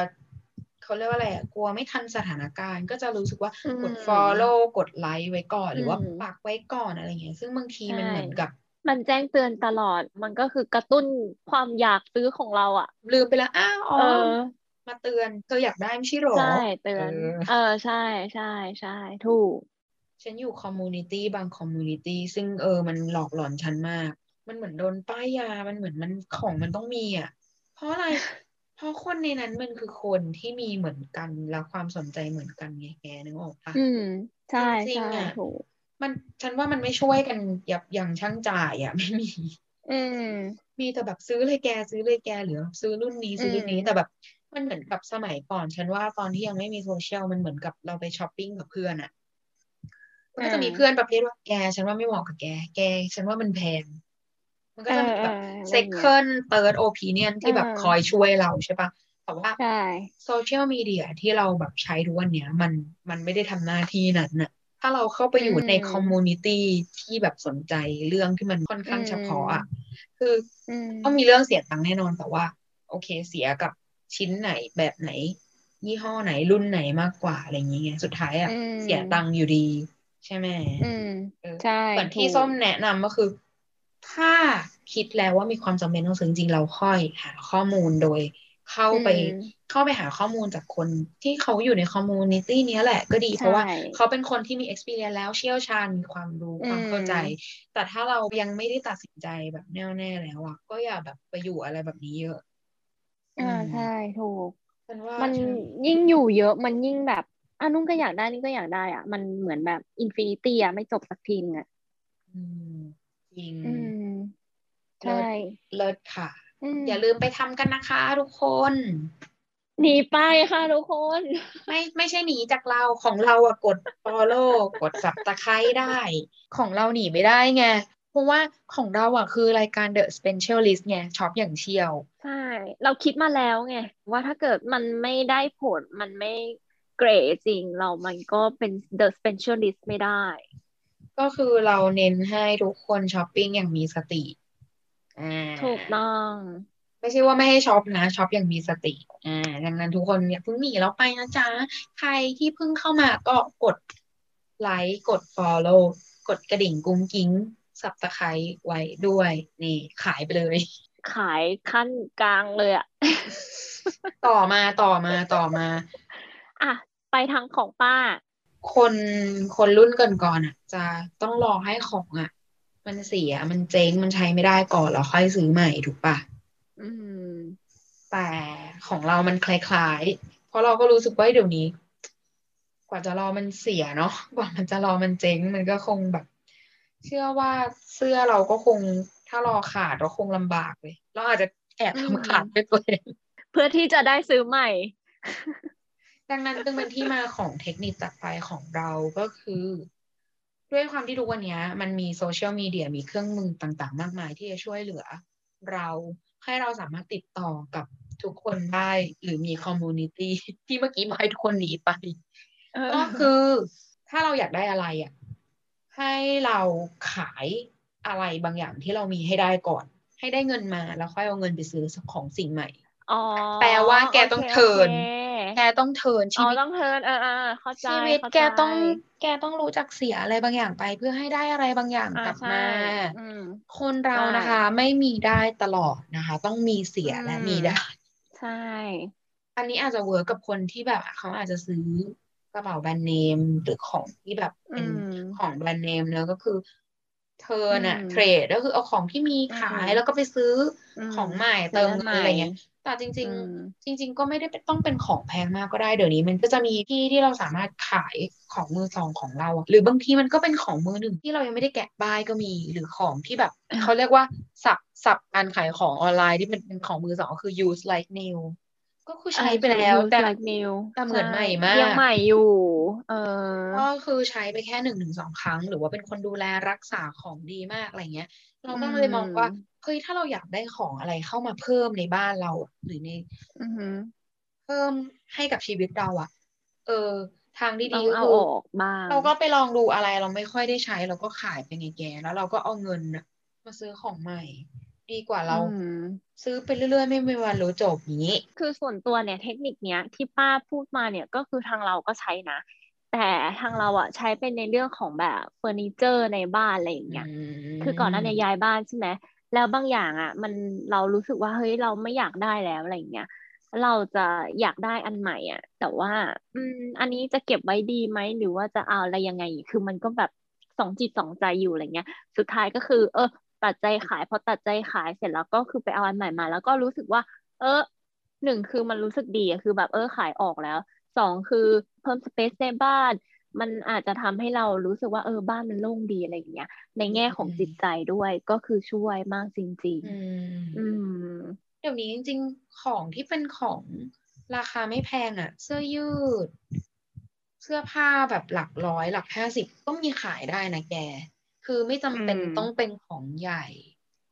เขาเรียกว่าอะไรอะกลัวไม่ทันสถานการณ์ ก็จะรู้สึกว่าอืมกด follow กดไลค์ไว้ก่อน หรือว่าอืมปักไว้ก่อนอะไรเงี้ยซึ่งบางทีมันใช่เหมือนกับ มันแจ้งเตือนตลอด มันก็คือกระตุ้นความอยากซื้อของเราอะลืมไปแล้วอ้าวอ๋อเออมาเตือนเธออยากได้ไม่ใช่หรอใช่เตือนเออเออใช่ใช่ใช่ถูก ฉันอยู่ community บาง community ซึ่งเออมันหลอกหลอนฉันมาก มันเหมือนโดนป้ายยามันเหมือนมันของมันต้องมีอะ เพราะอะไร เพราะคนในนั้นมันคือคนที่มีเหมือนกันแล้วความสนใจเหมือนกันไงแกนึกออกปะอืมใช่จริงใช่ๆอะถูก มันฉันว่ามันไม่ช่วยกันยับยั้งชั่งใจอะไม่มี อืม มีแต่แบบซื้อเลยแกซื้อเลยแกหรือซื้อรุ่นนี้ซื้อรุ่นนี้อืมแต่แบบ มันเหมือนกับสมัยก่อน ฉันว่าตอนที่ยังไม่มีโซเชียลมันเหมือนกับเราไปช้อปปิ้งกับเพื่อนอะมันก็จะมีเพื่อนประเภทว่าแก ฉันว่าไม่เหมาะกับแก แก ฉันว่ามันแพง มันก็จะมีแบบเออเอออะไรเงี้ย second third opinion ที่แบบเออคอยช่วยเราใช่ปะแต่ว่าใช่ social media ที่เราแบบใช้ทุกวันเนี้ย มันมันไม่ได้ทำหน้าที่นั้นน่ะ ถ้าเราเข้าไปอยู่ในอืม community ที่แบบสนใจเรื่องที่มันค่อนข้างอืมเฉพาะอะคืออืมต้องมีเรื่องเสียตังค์แน่นอนแต่ว่า โอเคเสียกับชิ้นไหนแบบไหน ยี่ห้อไหนรุ่นไหนมากกว่าอะไรอย่างเงี้ยสุดท้ายอะอืมเสียตังค์อยู่ดี ใช่ไหมอืมเออใช่เหมือนที่ถูกส้มแนะนำก็คือ ถ้าคิดแล้วว่ามีความจำเป็นต้องซื้อจริงๆเราค่อยหาข้อมูลโดย เข้าไปอืมเข้าไปหาข้อมูลจากคนที่เขาอยู่ใน community เนี้ยแหละก็ดีเพราะว่าใช่เขาเป็นคนที่มี experience แล้วเชี่ยวชาญมีความรู้ความเข้าใจอืมแต่ถ้าเรายังไม่ได้ตัดสินใจแบบแน่วแน่แล้วอะก็อย่าแบบไปอยู่อะไรแบบนี้เยอะอ่าอืมใช่ถูกฉันว่ามันฉันยิ่งอยู่เยอะมันยิ่งแบบอะนุ่นก็อยากได้นี่ก็อยากได้อะ มันเหมือนแบบ infinity อะไม่จบสักทีนึงอะอืมจริงอืมเลิศใช่เลิศค่ะ อืมอย่าลืมไปทำกันนะคะทุกคน หนีไปค่ะทุกคน ไม่ไม่ใช่หนีจากเราของเราอะกด follow กด subscribe ได้ ของเราหนีไม่ได้ไง เพราะว่าของเราอะคือรายการ The Specialist ไงช็อปอย่างเชี่ยว ใช่ เราคิดมาแล้วไง ว่าถ้าเกิดมันไม่ได้ผลมันไม่เกรดจริงเรามันก็เป็น the specialist ไม่ได้ ก็คือเราเน้นให้ทุกคนช้อปปิ้งอย่างมีสติอ่า ถูกต้อง ไม่ใช่ว่าไม่ให้ช็อปนะช็อปอย่างมีสติ อ่าดังนั้นทุกคนอย่าเพิ่งหนีเราไปนะจ๊ะ ใครที่เพิ่งเข้ามาก็กดไลค์กด follow กดกระดิ่งกุ้งกิ้งสับตะไคร้ไว้ด้วย นี่ ขายไปเลย ขายขั้นกลางเลยอะต่อมาต่อมาต่อมา อะ ไปทางของป้า คนคนรุ่นก่อนๆอะ จะต้องรอให้ของอะ มันเสียมันเจ๊งมันใช้ไม่ได้ก่อนแล้วค่อยซื้อใหม่ถูกปะอืมแต่ของเรามันคล้ายๆ เพราะเราก็รู้สึกว่าเดี๋ยวนี้ กว่าจะรอมันเสียเนาะกว่ามันจะรอมันเจ๊งมันก็คงแบบ เชื่อว่าเสื้อเราก็คงถ้ารอขาดเราคงลำบากเลย เราอาจจะแอบอืมทำขาดด้วยตัวเองเพื่อที่จะได้ซื้อใหม่ ดังนั้นจึงเป็นที่มาของเทคนิคตัดไปของเราก็คือ ด้วยความที่ทุกวันเนี้ยมันมีโซเชียลมีเดียมีเครื่องมือต่างๆ มากมายที่จะช่วยเหลือ เราให้เราสามารถติดต่อกับทุกคนได้หรือมีคอมมูนิตี้ที่เมื่อกี้มาให้ทุกคนหนีไปเออก็คือถ้าเราอยากได้อะไรอะให้เราขายอะไรบางอย่างที่เรามีให้ได้ก่อน ให้ได้เงินมาแล้วค่อยเอาเงินไปซื้อของสิ่งใหม่อ๋อแปลว่าแกต้องโคเทิร์นโอเค แกต้องเทิร์นชีอ๋อวิตต้องเทิร์นเออเออเข้าใจชีวิตเข้าใจแกต้องแกต้องรู้จักเสียอะไรบางอย่างไป เพื่อให้ได้อะไรบางอย่างอ่ากลับใช่มาอืมคนเราใช่นะคะ ไม่มีได้ตลอดนะคะ ต้องมีเสียและอืมมีได้ ใช่ อันนี้อาจจะเวิร์กกับคนที่แบบเขาอาจจะซื้อกระเป๋าแบรนด์เนมหรือของที่แบบอืเป็นมของแบรนด์เนมเนอะก็คือเธอน่ะอืมเทรดก็คือเอาของที่มีขายอืมแล้วก็ไปซื้ออมของใหม่ซื้เติอมอันเงินใหม่อะไรเงี้ย แต่จริงอืมๆจริง ๆ ก็ไม่ได้เป็นต้องเป็นของแพงมากก็ได้เดี๋ยวนี้ มันก็จะมีที่ที่เราสามารถขายของมือสองของเราอะหรือบางทีมันก็เป็นของมือหนึ่งที่เรายังไม่ได้แกะป้ายก็มีหรือของที่แบบเขาเรียกว่าสับสับการขายของออนไลน์ที่เป็นเป็นของมือสองก็คือ use like new ก็คือใช้ไปแล้วเออแต่ use like new แต่เหมือนใหม่ช่มากยังใหม่อยู่ เออก็คือใช้ไปแค่หนึ่งถึงสองครั้ง หรือว่าเป็นคนดูแลรักษาของดีมากอะไรเงี้ย เราก็เลยมองว่าอืมเฮ้ยถ้าเราอยากได้ของอะไรเข้ามาเพิ่มในบ้านเราอะหรือในอือหือเพิ่มให้กับชีวิตเราอะเออ ทางที่ต้ดีองก็เอาคือออกบ้างเราก็ไปลองดูอะไรเราไม่ค่อยได้ใช้ เราก็ขายไปไงแกแล้วเราก็เอาเงินน่ะมาซื้อของใหม่ ดีกว่าเราอืมซื้อไปเรื่อยๆ ไม่มีวันรู้จบอย่างนี้ คือส่วนตัวเนี่ยเทคนิคเนี้ยที่ป้าพูดมาเนี่ยก็คือทางเราก็ใช้นะ แต่ทางเราอะใช้เป็นในเรื่องของแบบเฟอร์นิเจอร์ในบ้านอะไรอย่างเงี้ยคือก่อนหน้าเนี้ย้ายบ้านใช่ไหมแล้วบางอย่างอะมันเรารู้สึกว่าเฮ้ยเราไม่อยากได้แล้วอะไรอย่างเงี้ยเราจะอยากได้อันใหม่อะ แต่ว่า อืม อันนี้จะเก็บไว้ดีไหมหรือว่าจะเอาอะไรยังไง คือมันก็แบบสองจิตสองใจอยู่อะไรเงี้ย สุดท้ายก็คือ เออ ตัดใจขายพอตัดใจขายเสร็จแล้วก็คือไปเอาอันใหม่มา แล้วก็รู้สึกว่า เออหนึ่งคือมันรู้สึกดีอะคือแบบเออขายออกแล้วสองคือ เพิ่มสเปซในบ้าน มันอาจจะทำให้เรารู้สึกว่าเออบ้านมันโล่งดีอะไรอย่างเงี้ย ในแง่ของอืมจิตใจด้วยก็คือช่วยมากจริงอืมๆอืมเดี๋ยวนี้จริง ๆ ของที่เป็นของราคาไม่แพงอะ่ะ เสื้อยืด เสื้อผ้าแบบหลักร้อย หลักห้าสิบก็มีขายได้นะแก คือไม่จำเป็นอืมต้องเป็นของใหญ่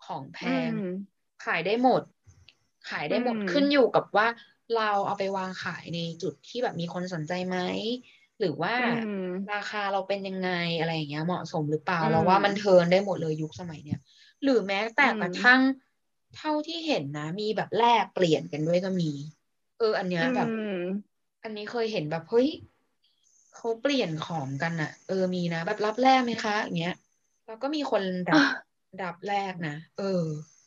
ของแพอืงมขายได้หมด ขายได้หมดอืมขึ้นอยู่กับว่า เราเอาไปวางขายในจุดที่แบบมีคนสนใจไหมหรือว่าอืมราคาเราเป็นยังไงอะไรอย่างเงี้ยเหมาะสมหรือเปล่าอืมเราว่ามันเทิร์นได้หมดเลยยุคสมัยเนี้ยหรือแม้แต่อืมกระทั่งเท่าที่เห็นนะ มีแบบแลกเปลี่ยนกันด้วยก็มี เออ อันเนี้ยแบบอืมอันนี้เคยเห็นแบบเฮ้ยเขาเปลี่ยนของกันอะเออมีนะแบบรับแลกไหมคะอย่างเงี้ยแล้วก็มีคนรับรับแลกนะเออ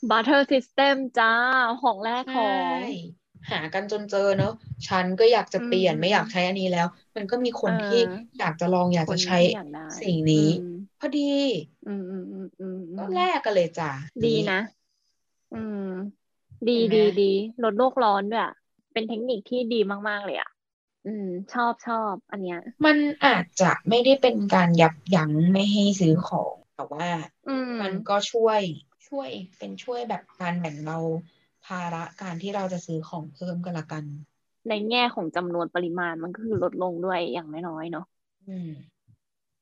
barter system จ้าของแรกขใช่อง หากันจนเจอเนอะฉันก็อยากจะเปลี่ยนอืมไม่อยากใช้อันนี้แล้ว มันก็มีคนเออที่อยากจะลองอยากคนจะใช้ที่อยากได้สิ่งนี้อืมพอดีอืมอืมอืมอืมอืก็มแลกกันเลยจ้ะดีนะ อืม ดีเห็นไหมดีดีลดโลกร้อนด้วยอะเป็นเทคนิคที่ดีมาก ๆ เลยอะอืม ชอบชอบ อันเนี้ย มันอาจจะไม่ได้เป็นการยับยั้งไม่ให้ซื้อของแต่ว่า อืมมันก็ช่วยช่วยเป็นช่วยแบบการแบ่งเบา ภาระการที่เราจะซื้อของเพิ่มกันละกัน ในแง่ของจำนวนปริมาณมันก็คือลดลงด้วยอย่างน้อยๆเนาะอืม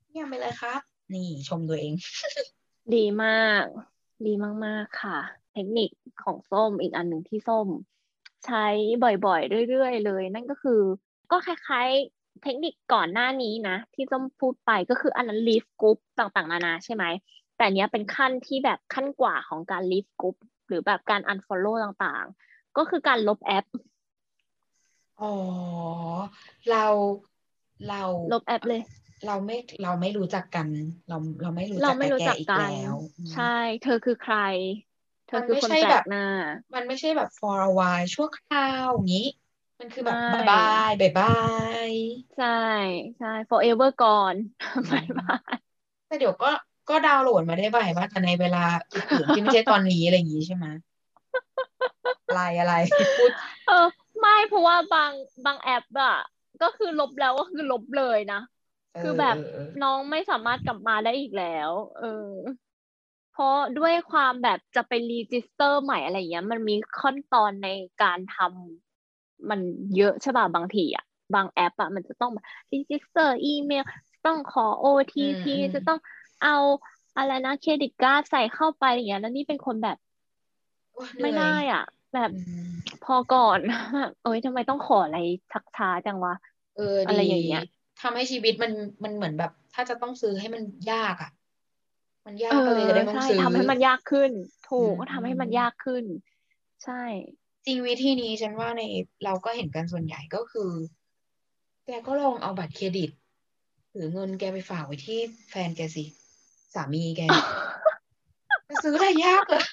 เยี่ยมไปเลยครับ นี่ชมตัวเอง ดีมาก ดีมากๆค่ะ เทคนิคของส้มอีกอันหนึ่งที่ส้ม ใช้บ่อยๆเรื่อยๆเลย นั่นก็คือ ก็คล้ายๆ เทคนิคก่อนหน้านี้นะ ที่ส้มพูดไปก็คืออันนั้น leaf group ต่างๆ นานาใช่ไหมแต่อันเนี้ยเป็นขั้นที่แบบขั้นกว่าของการ leaf group หรือแบบการ unfollow ต่างๆ ก็คือการลบแอป อ๋อ เรา เรา ลบแอปเลย เราไม่ เราไม่รู้จักกัน เรา เราไม่รู้เราจักไม่กับรู้แกจักอีกกันแล้วอืมใช่ เธอคือใคร เธอมันคือไม่คนใช่แปลแบกบหน้า มันไม่ใช่แบบ for a while ชั่วคราวอย่างนี้มันคือแบบไม่บายบายบายบายใช่ใช่ forever ก่อนอืมบายบายแต่เดี๋ยวก็ ก็ดาวน์โหลดมาได้ bye ว่าแต่ในเวลาอื่นๆที่ไม่ใช่ตอนนี้อะไรอย่างนี้ใช่ไหมอะไรอะไรพูดเออ ไม่เพราะว่าบางบางแอปอะก็คือลบแล้วก็คือลบเลยนะ คือแบบเออน้องไม่สามารถกลับมาได้อีกแล้ว เออ เพราะด้วยความแบบจะไป register ใหม่อะไรเงี้ย มันมีขั้นตอนในการทำมันเยอะใช่ป่ะบางทีอะบางแอปอะมันจะต้องแบบรีจิสเตอร์อีเมล ต้องขอ OTP อืมอืมจะต้อง เอาอะไรนะเครดิตการ์ดใส่เข้าไปอย่างเงี้ยแล้วนี่เป็นคนแบบโอ้ยไม่เหนื่ได้อยอะ แบบอืมพอก่อนเอ้ยทำไมต้องขออะไรชักช้าจังวะเอออะไรดีอย่างเงี้ยทำให้ชีวิตมันมันเหมือนแบบ ถ้าจะต้องซื้อให้มันยากอะ มันยาเอกก็เลยจะได้อไม่ต้องใช่ซื้อทำให้มันยากขึ้น ถูกอืมก็ทำให้มันยากขึ้น ใช่ จริงวิธีนี้ฉันว่าในเราก็เห็นกันส่วนใหญ่ก็คือแกก็ลองเอาบัตรเครดิต หรือเงินแกไปฝากไว้ที่แฟนแกสิ สามีแกจะซื้ออะไรยากเลย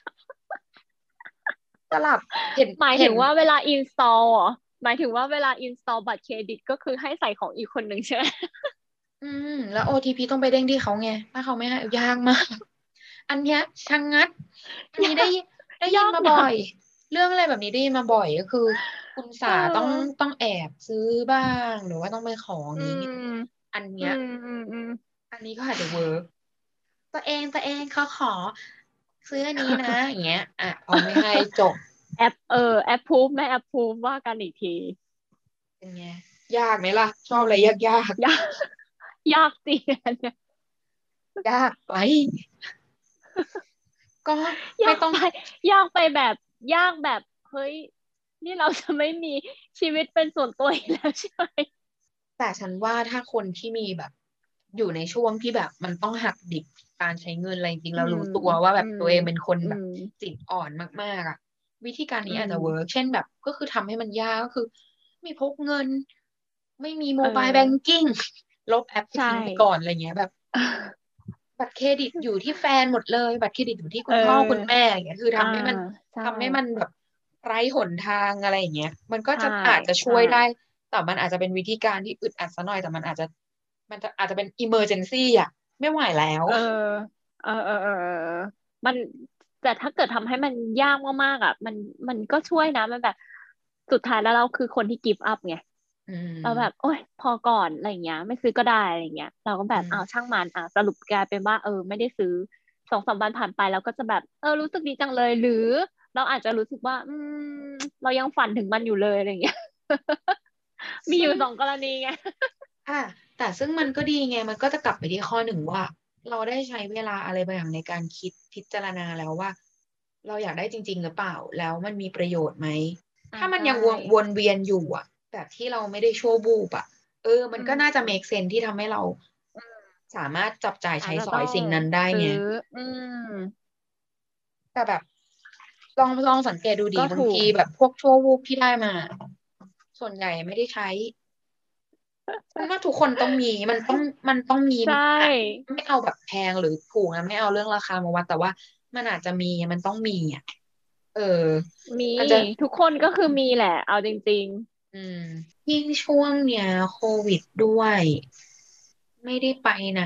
สลับเห็นหมายเห็ถึนงว่าเวลา install เหรอหมายถึงว่าเวลา install บัตรเครดิตก็คือให้ใส่ของอีกคนหนึ่งใช่ไหมอืม แล้ว OTP ต้องไปเด้งที่เขาไง ถ้าเขาไม่ให้ยากมาก อันเนี้ยชังงัดอันนี้ได้ยินได้ยินยากมานะบ่อย เรื่องอะไรแบบนี้ได้ยินมาบ่อยก็คือ คุณสาเออต้องต้องแอบซื้อบ้าง หรือว่าต้องไปขอออืย่างนี้มอันอืเนี้ยมอืมอืมอันนี้ก็อาจจะเวิร์ก ตัวเองตัวเองเขาขอ ซื้ออันนี้นะอย่างเงี้ยอะเอาไม่ให้จบแอปเออแอปพูฟไม่แอปพูฟว่ากันอีกทีเป็นไงยากไหมล่ะ ชอบอะไรยากยากยากยากจริงอันเนี่ยยากไป ก็ยาไม่กต้องไปยากไปแบบยากแบบเฮ้ย นี่เราจะไม่มีชีวิตเป็นส่วนตัวอีกแล้วใช่ไหมแต่ฉันว่าถ้าคนที่มีแบบ อยู่ในช่วงที่แบบมันต้องหักดิบการใช้เงินอะไรจริงๆเรารู้ตัวว่าแบบตัวเองเป็นคนแบบอืมจิตอ่อนมากๆอะ วิธีการนี้อืมอาจจะเวิร์กเช่นแบบ ก็คือทำให้มันยากก็คือ ไม่พกเงิน ไม่มี mobile เออ banking ลบแอปใช่ทิ้งไปก่อนอะไรเงี้ยแบบบัตรเครดิตอยู่ที่แฟนหมดเลย บัตรเครดิตอยู่ที่คุณพ่อเออคุณแม่อย่างเงี้ยคือทำให้มันอ่าใช่ทำให้มันแบบไร้หนทางอะไรอย่างเงี้ย มันก็จะใช่อาจจะช่วยใช่ได้ แต่มันอาจจะเป็นวิธีการที่อึดอัดซะหน่อย แต่มันอาจจะ มันจะอาจจะเป็นอิมเมอร์เจนซี่อะไม่ไหวแล้ว เออ เออเออเออเออมันแต่ถ้าเกิดทำให้มันยากมากๆอะ มันมันก็ช่วยนะมันแบบ สุดท้ายแล้วเราคือคนที่กิฟต์อัพไงอืมเราแบบ โอ๊ยพอก่อนอะไรเงี้ย ไม่ซื้อก็ได้อะไรเงี้ย เราก็แบบอืมอ้าวช่างมันอะสรุปกลายเป็นว่าเออ ไม่ได้ซื้อสองสามวันผ่านไปเราก็จะแบบเออรู้สึกดีจังเลย หรือเราอาจจะรู้สึกว่า อืม เรายังฝันถึงมันอยู่เลยอะไรเงี้ยมีอยู่สองกรณีไงอะ แต่ซึ่งมันก็ดีไงมันก็จะกลับไปที่ข้อหนึ่งว่า เราได้ใช้เวลาอะไรบางอย่างในการคิดพิจารณาแล้วว่า เราอยากได้จริง ๆ หรือเปล่า แล้วมันมีประโยชน์ไหมอ่าถ้ามันยังใช่วนวนเวียนอยู่อะ แบบที่เราไม่ได้ชั่วบูบอะ เออ มันก็อืมน่าจะ make sense ที่ทำให้เราสามารถจับจ่ายใช้อาจจะสต้ออยงสิ่งนั้นได้ไงซื้ออืมแต่แบบ ลองลองสังเกตดูดีก็บางถูกทีแบบพวกชั่ววูบที่ได้มา ส่วนใหญ่ไม่ได้ใช้ ฉันว่าทุกคนต้องมีมันต้องมันต้องมีใช่ไม่เอาแบบแพงหรือถูกนะไม่เอาเรื่องราคามาวัดแต่ว่ามันอาจจะมีมันต้องมีอะเออ มีอาจจะทุกคนก็คือมีแหละ เอาจริงอืม ยิ่งช่วงเนี้ยโควิดด้วย ไม่ได้ไปไหน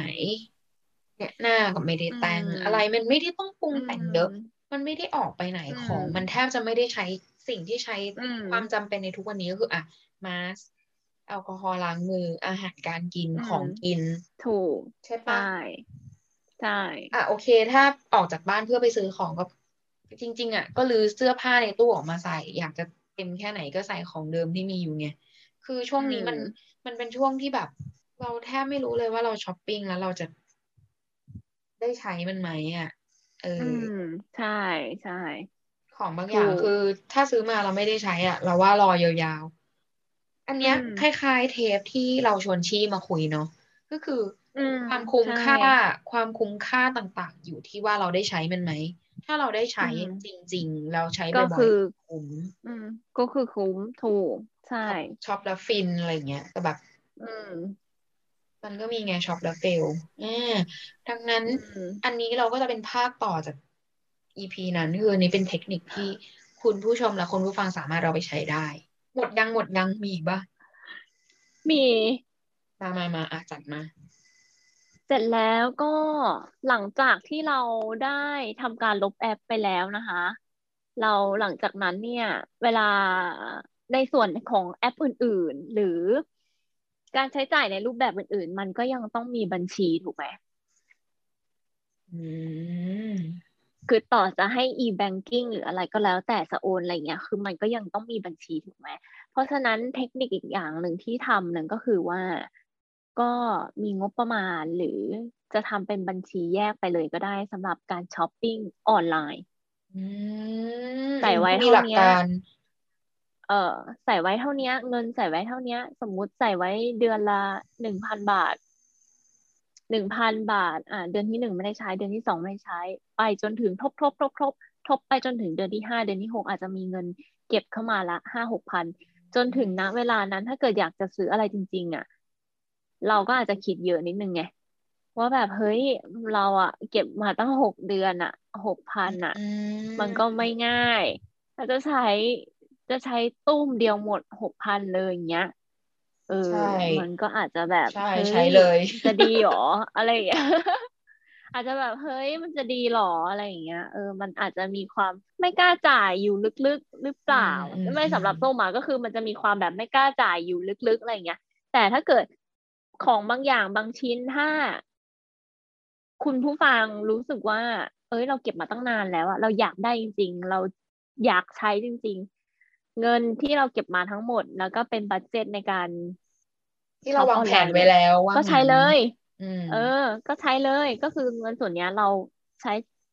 เนี่ยหน้าก็ไม่ได้แต่งอืมอะไรมันไม่ได้ต้องปรุงๆแต่งเยอะมันไม่ได้ออกไปไหนอืมของ มันแทบจะไม่ได้ใช้สิ่งที่ใช้อืมความจำเป็นในทุกวันนี้ก็คือ อะมาสก์ แอลกอฮอล์ล้างมืออาหารการกินอืมของกิน ถูกใช่ปะใช่ใช่อะโอเค ถ้าออกจากบ้านเพื่อไปซื้อของก็ จริง ๆ อะ ก็รื้อเสื้อผ้าในตู้ออกมาใส่ อยากจะเต็มแค่ไหนก็ใส่ของเดิมที่มีอยู่ไงคือช่วงนี้มันอืมมันเป็นช่วงที่แบบ เราแทบไม่รู้เลยว่าเราช้อปปิ้งแล้วเราจะได้ใช้มันไหมอะเอออือมใช่ใช่ของบางอย่างถูกคือ ถ้าซื้อมาเราไม่ได้ใช้อะ เราว่ารอยาวๆ อันเนี้ยอืมคล้ายๆเทปที่เราชวนชี่มาคุยเนาะก็คืออืมความคุ้มใช่ค่าความคุ้มค่าต่างๆ อยู่ที่ว่าเราได้ใช้มันไหม ถ้าเราได้ใช้อืมจริง ๆ เราใช้ก็บ่คือยอๆคุ้มอืมก็คือคุ้มถูกใช่ช็อปแล้วฟินอะไรเงี้ยแต่แบบ อืมมันก็มีไงช็อปแล้ว fail อ่าดังนั้นอืมอันนี้เราก็จะเป็นภาคต่อจาก EP นั้นคืออันนี้เป็นเทคนิคที่คุณผู้ชมและคนผู้ฟังสามารถเราไปใช้ได้ หมดยังหมดยังมีอีกปะมีมามามาอะจัดมา เสร็จแล้วก็หลังจากที่เราได้ทำการลบแอปไปแล้วนะคะ เราหลังจากนั้นเนี่ย เวลาในส่วนของแอปอื่น ๆ หรือการใช้จ่ายในรูปแบบอื่น ๆ มันก็ยังต้องมีบัญชีถูกไหมอืม คือต่อจะให้ e-banking หรืออะไรก็แล้วแต่จะโอนอะไรเงี้ย คือมันก็ยังต้องมีบัญชีถูกไหม เพราะฉะนั้นเทคนิคอีกอย่างหนึ่งที่ทำนั่นก็คือว่า ก็มีงบประมาณหรือจะทำเป็นบัญชีแยกไปเลยก็ได้สำหรับการช้อปปิ้งออนไลน์อืมใส่ไว้มีหลักเท่าเนี้ยการเออใส่ไว้เท่าเนี้ยเงินใส่ไว้เท่าเนี้ยสมมุติใส่ไว้เดือนละหนึ่งพันบาท หนึ่งพันบาท อ่า เดือนที่หนึ่งไม่ได้ใช้ เดือนที่สองไม่ใช้ ไปจนถึงทบทบทบทบทบไปจนถึงเดือนที่ห้าเดือนที่หกอาจจะมีเงินเก็บเข้ามาละห้าหกพันจนถึงณเวลานั้นถ้าเกิดอยากจะซื้ออะไรจริง ๆ อะ เราก็อาจจะคิดเยอะนิดนึงไงว่าแบบเฮ้ยเราอะเก็บมาตั้งหกเดือนอะหกพันอะมันก็ไม่ง่ายถ้าจะใช้จะใช้ตุ้มเดียวหมดหกพันเลยอย่างเงี้ย เออใช่มันก็อาจจะแบบใช่ฮ้ใช้เลย จะดีหรอ อะไรอย่างเงี้ยอาจจะแบบเฮ้ยมันจะดีหรออะไรอย่างเงี้ยเออมันอาจจะมีความไม่กล้าจ่ายอยู่ลึกๆหรือเปล่าอืมอืมไม่สำหรับอืมโซมาก็คือมันจะมีความแบบไม่กล้าจ่ายอยู่ลึกๆอะไรอย่างเงี้ย แต่ถ้าเกิดของบางอย่างบางชิ้นถ้า คุณผู้ฟังรู้สึกว่า เอ้ยเราเก็บมาตั้งนานแล้วอะเราอยากได้จริง ๆ เราอยากใช้จริง ๆ เงินที่เราเก็บมาทั้งหมด แล้วก็เป็น budget ในการ ที่เราวางแผนช็อปออนไลน์ไว้แล้วว่าก็ใช้งั้นเลยอืมเออ ก็ใช้เลยก็คือเงินส่วนเนี้ยเราใช้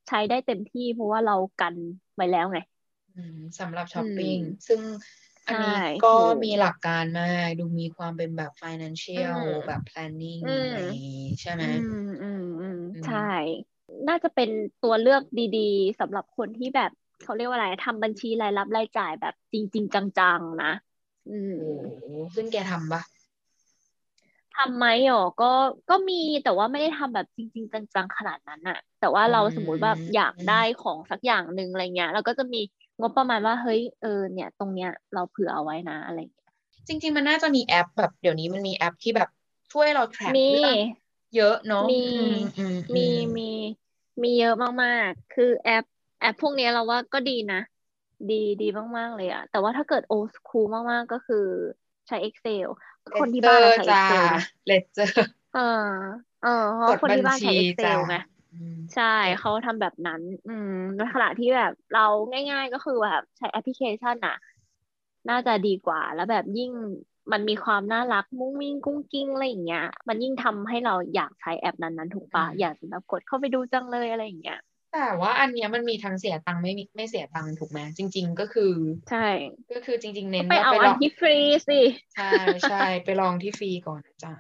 ใช้ได้เต็มที่เพราะว่าเรากันไว้แล้วไงอืมสำหรับช้อปปิ้งอืมซึ่งอันนี้ใช่ก็ถูกมีหลักการมาก ดูมีความเป็นแบบ financial อืมแบบ planning อืมอะไรอย่างงี้ใช่ไหมอืมอืมอืมอืมใช่ น่าจะเป็นตัวเลือกดี ๆสำหรับคนที่แบบ เขาเรียกว่าอะไรทำบัญชีรายรับรายจ่ายแบบจริงๆจังๆนะอืมโอ้โหซึ่งแกทำปะทำไหมหรอก็ก็มีแต่ว่าไม่ได้ทำแบบจริงๆจังๆขนาดนั้นอะแต่ว่าเราสมมุติว่าอยากได้ของสักอย่างหนึ่งอะไรเงี้ยเราก็จะมีงบประมาณว่าเฮ้ยเออเนี่ย ตรงเนี้ยเราเผื่อเอาไว้นะอะไรเงี้ยจริง ๆ มันน่าจะมีแอปแบบเดี๋ยวนี้มันมีแอปที่แบบช่วยเรา track มีเรื่องเยอะเนาะมีอืมอืมมีอืมีมีเยอะมากๆ คือแอป แอปพวกเนี้ยเราว่าก็ดีนะ ดีดีมาก ๆ เลยอะแต่ว่าถ้าเกิดโอ s คูลมาก ๆ ก็คือใช้ Excel คนที่บ้านอะใช้จ้า Excel ไงเลเจอร์เออเออเพราะว่าคนที่บ้านใช้จดบัญชี Excel จ้ะไงอืมใช่เขาทำแบบนั้น อืมในขณะที่แบบเราง่าย ๆ ก็คือแบบใช้แอปพลิเคชันอะน่าจะดีกว่า แล้วแบบยิ่งมันมีความน่ารักมุ้งมิ้งกุ้งกิ้งอะไรอย่างเงี้ย มันยิ่งทำให้เราอยากใช้แอปนั้นๆถูกปะอยากจะแบบกดเข้าไปดูจังเลยอะไรอย่างเงี้ย แต่ว่าอันเนี้ยมันมีทั้งเสียตังค์ไม่มีไม่เสียตังค์ถูกไหมจริง ๆ ก็คือ ใช่ ก็คือจริง ๆ เน้นไปว่าเอาไปอัลนองที่ฟรีสิใช่ใช่ไปลองที่ฟรีก่อนนะจ้า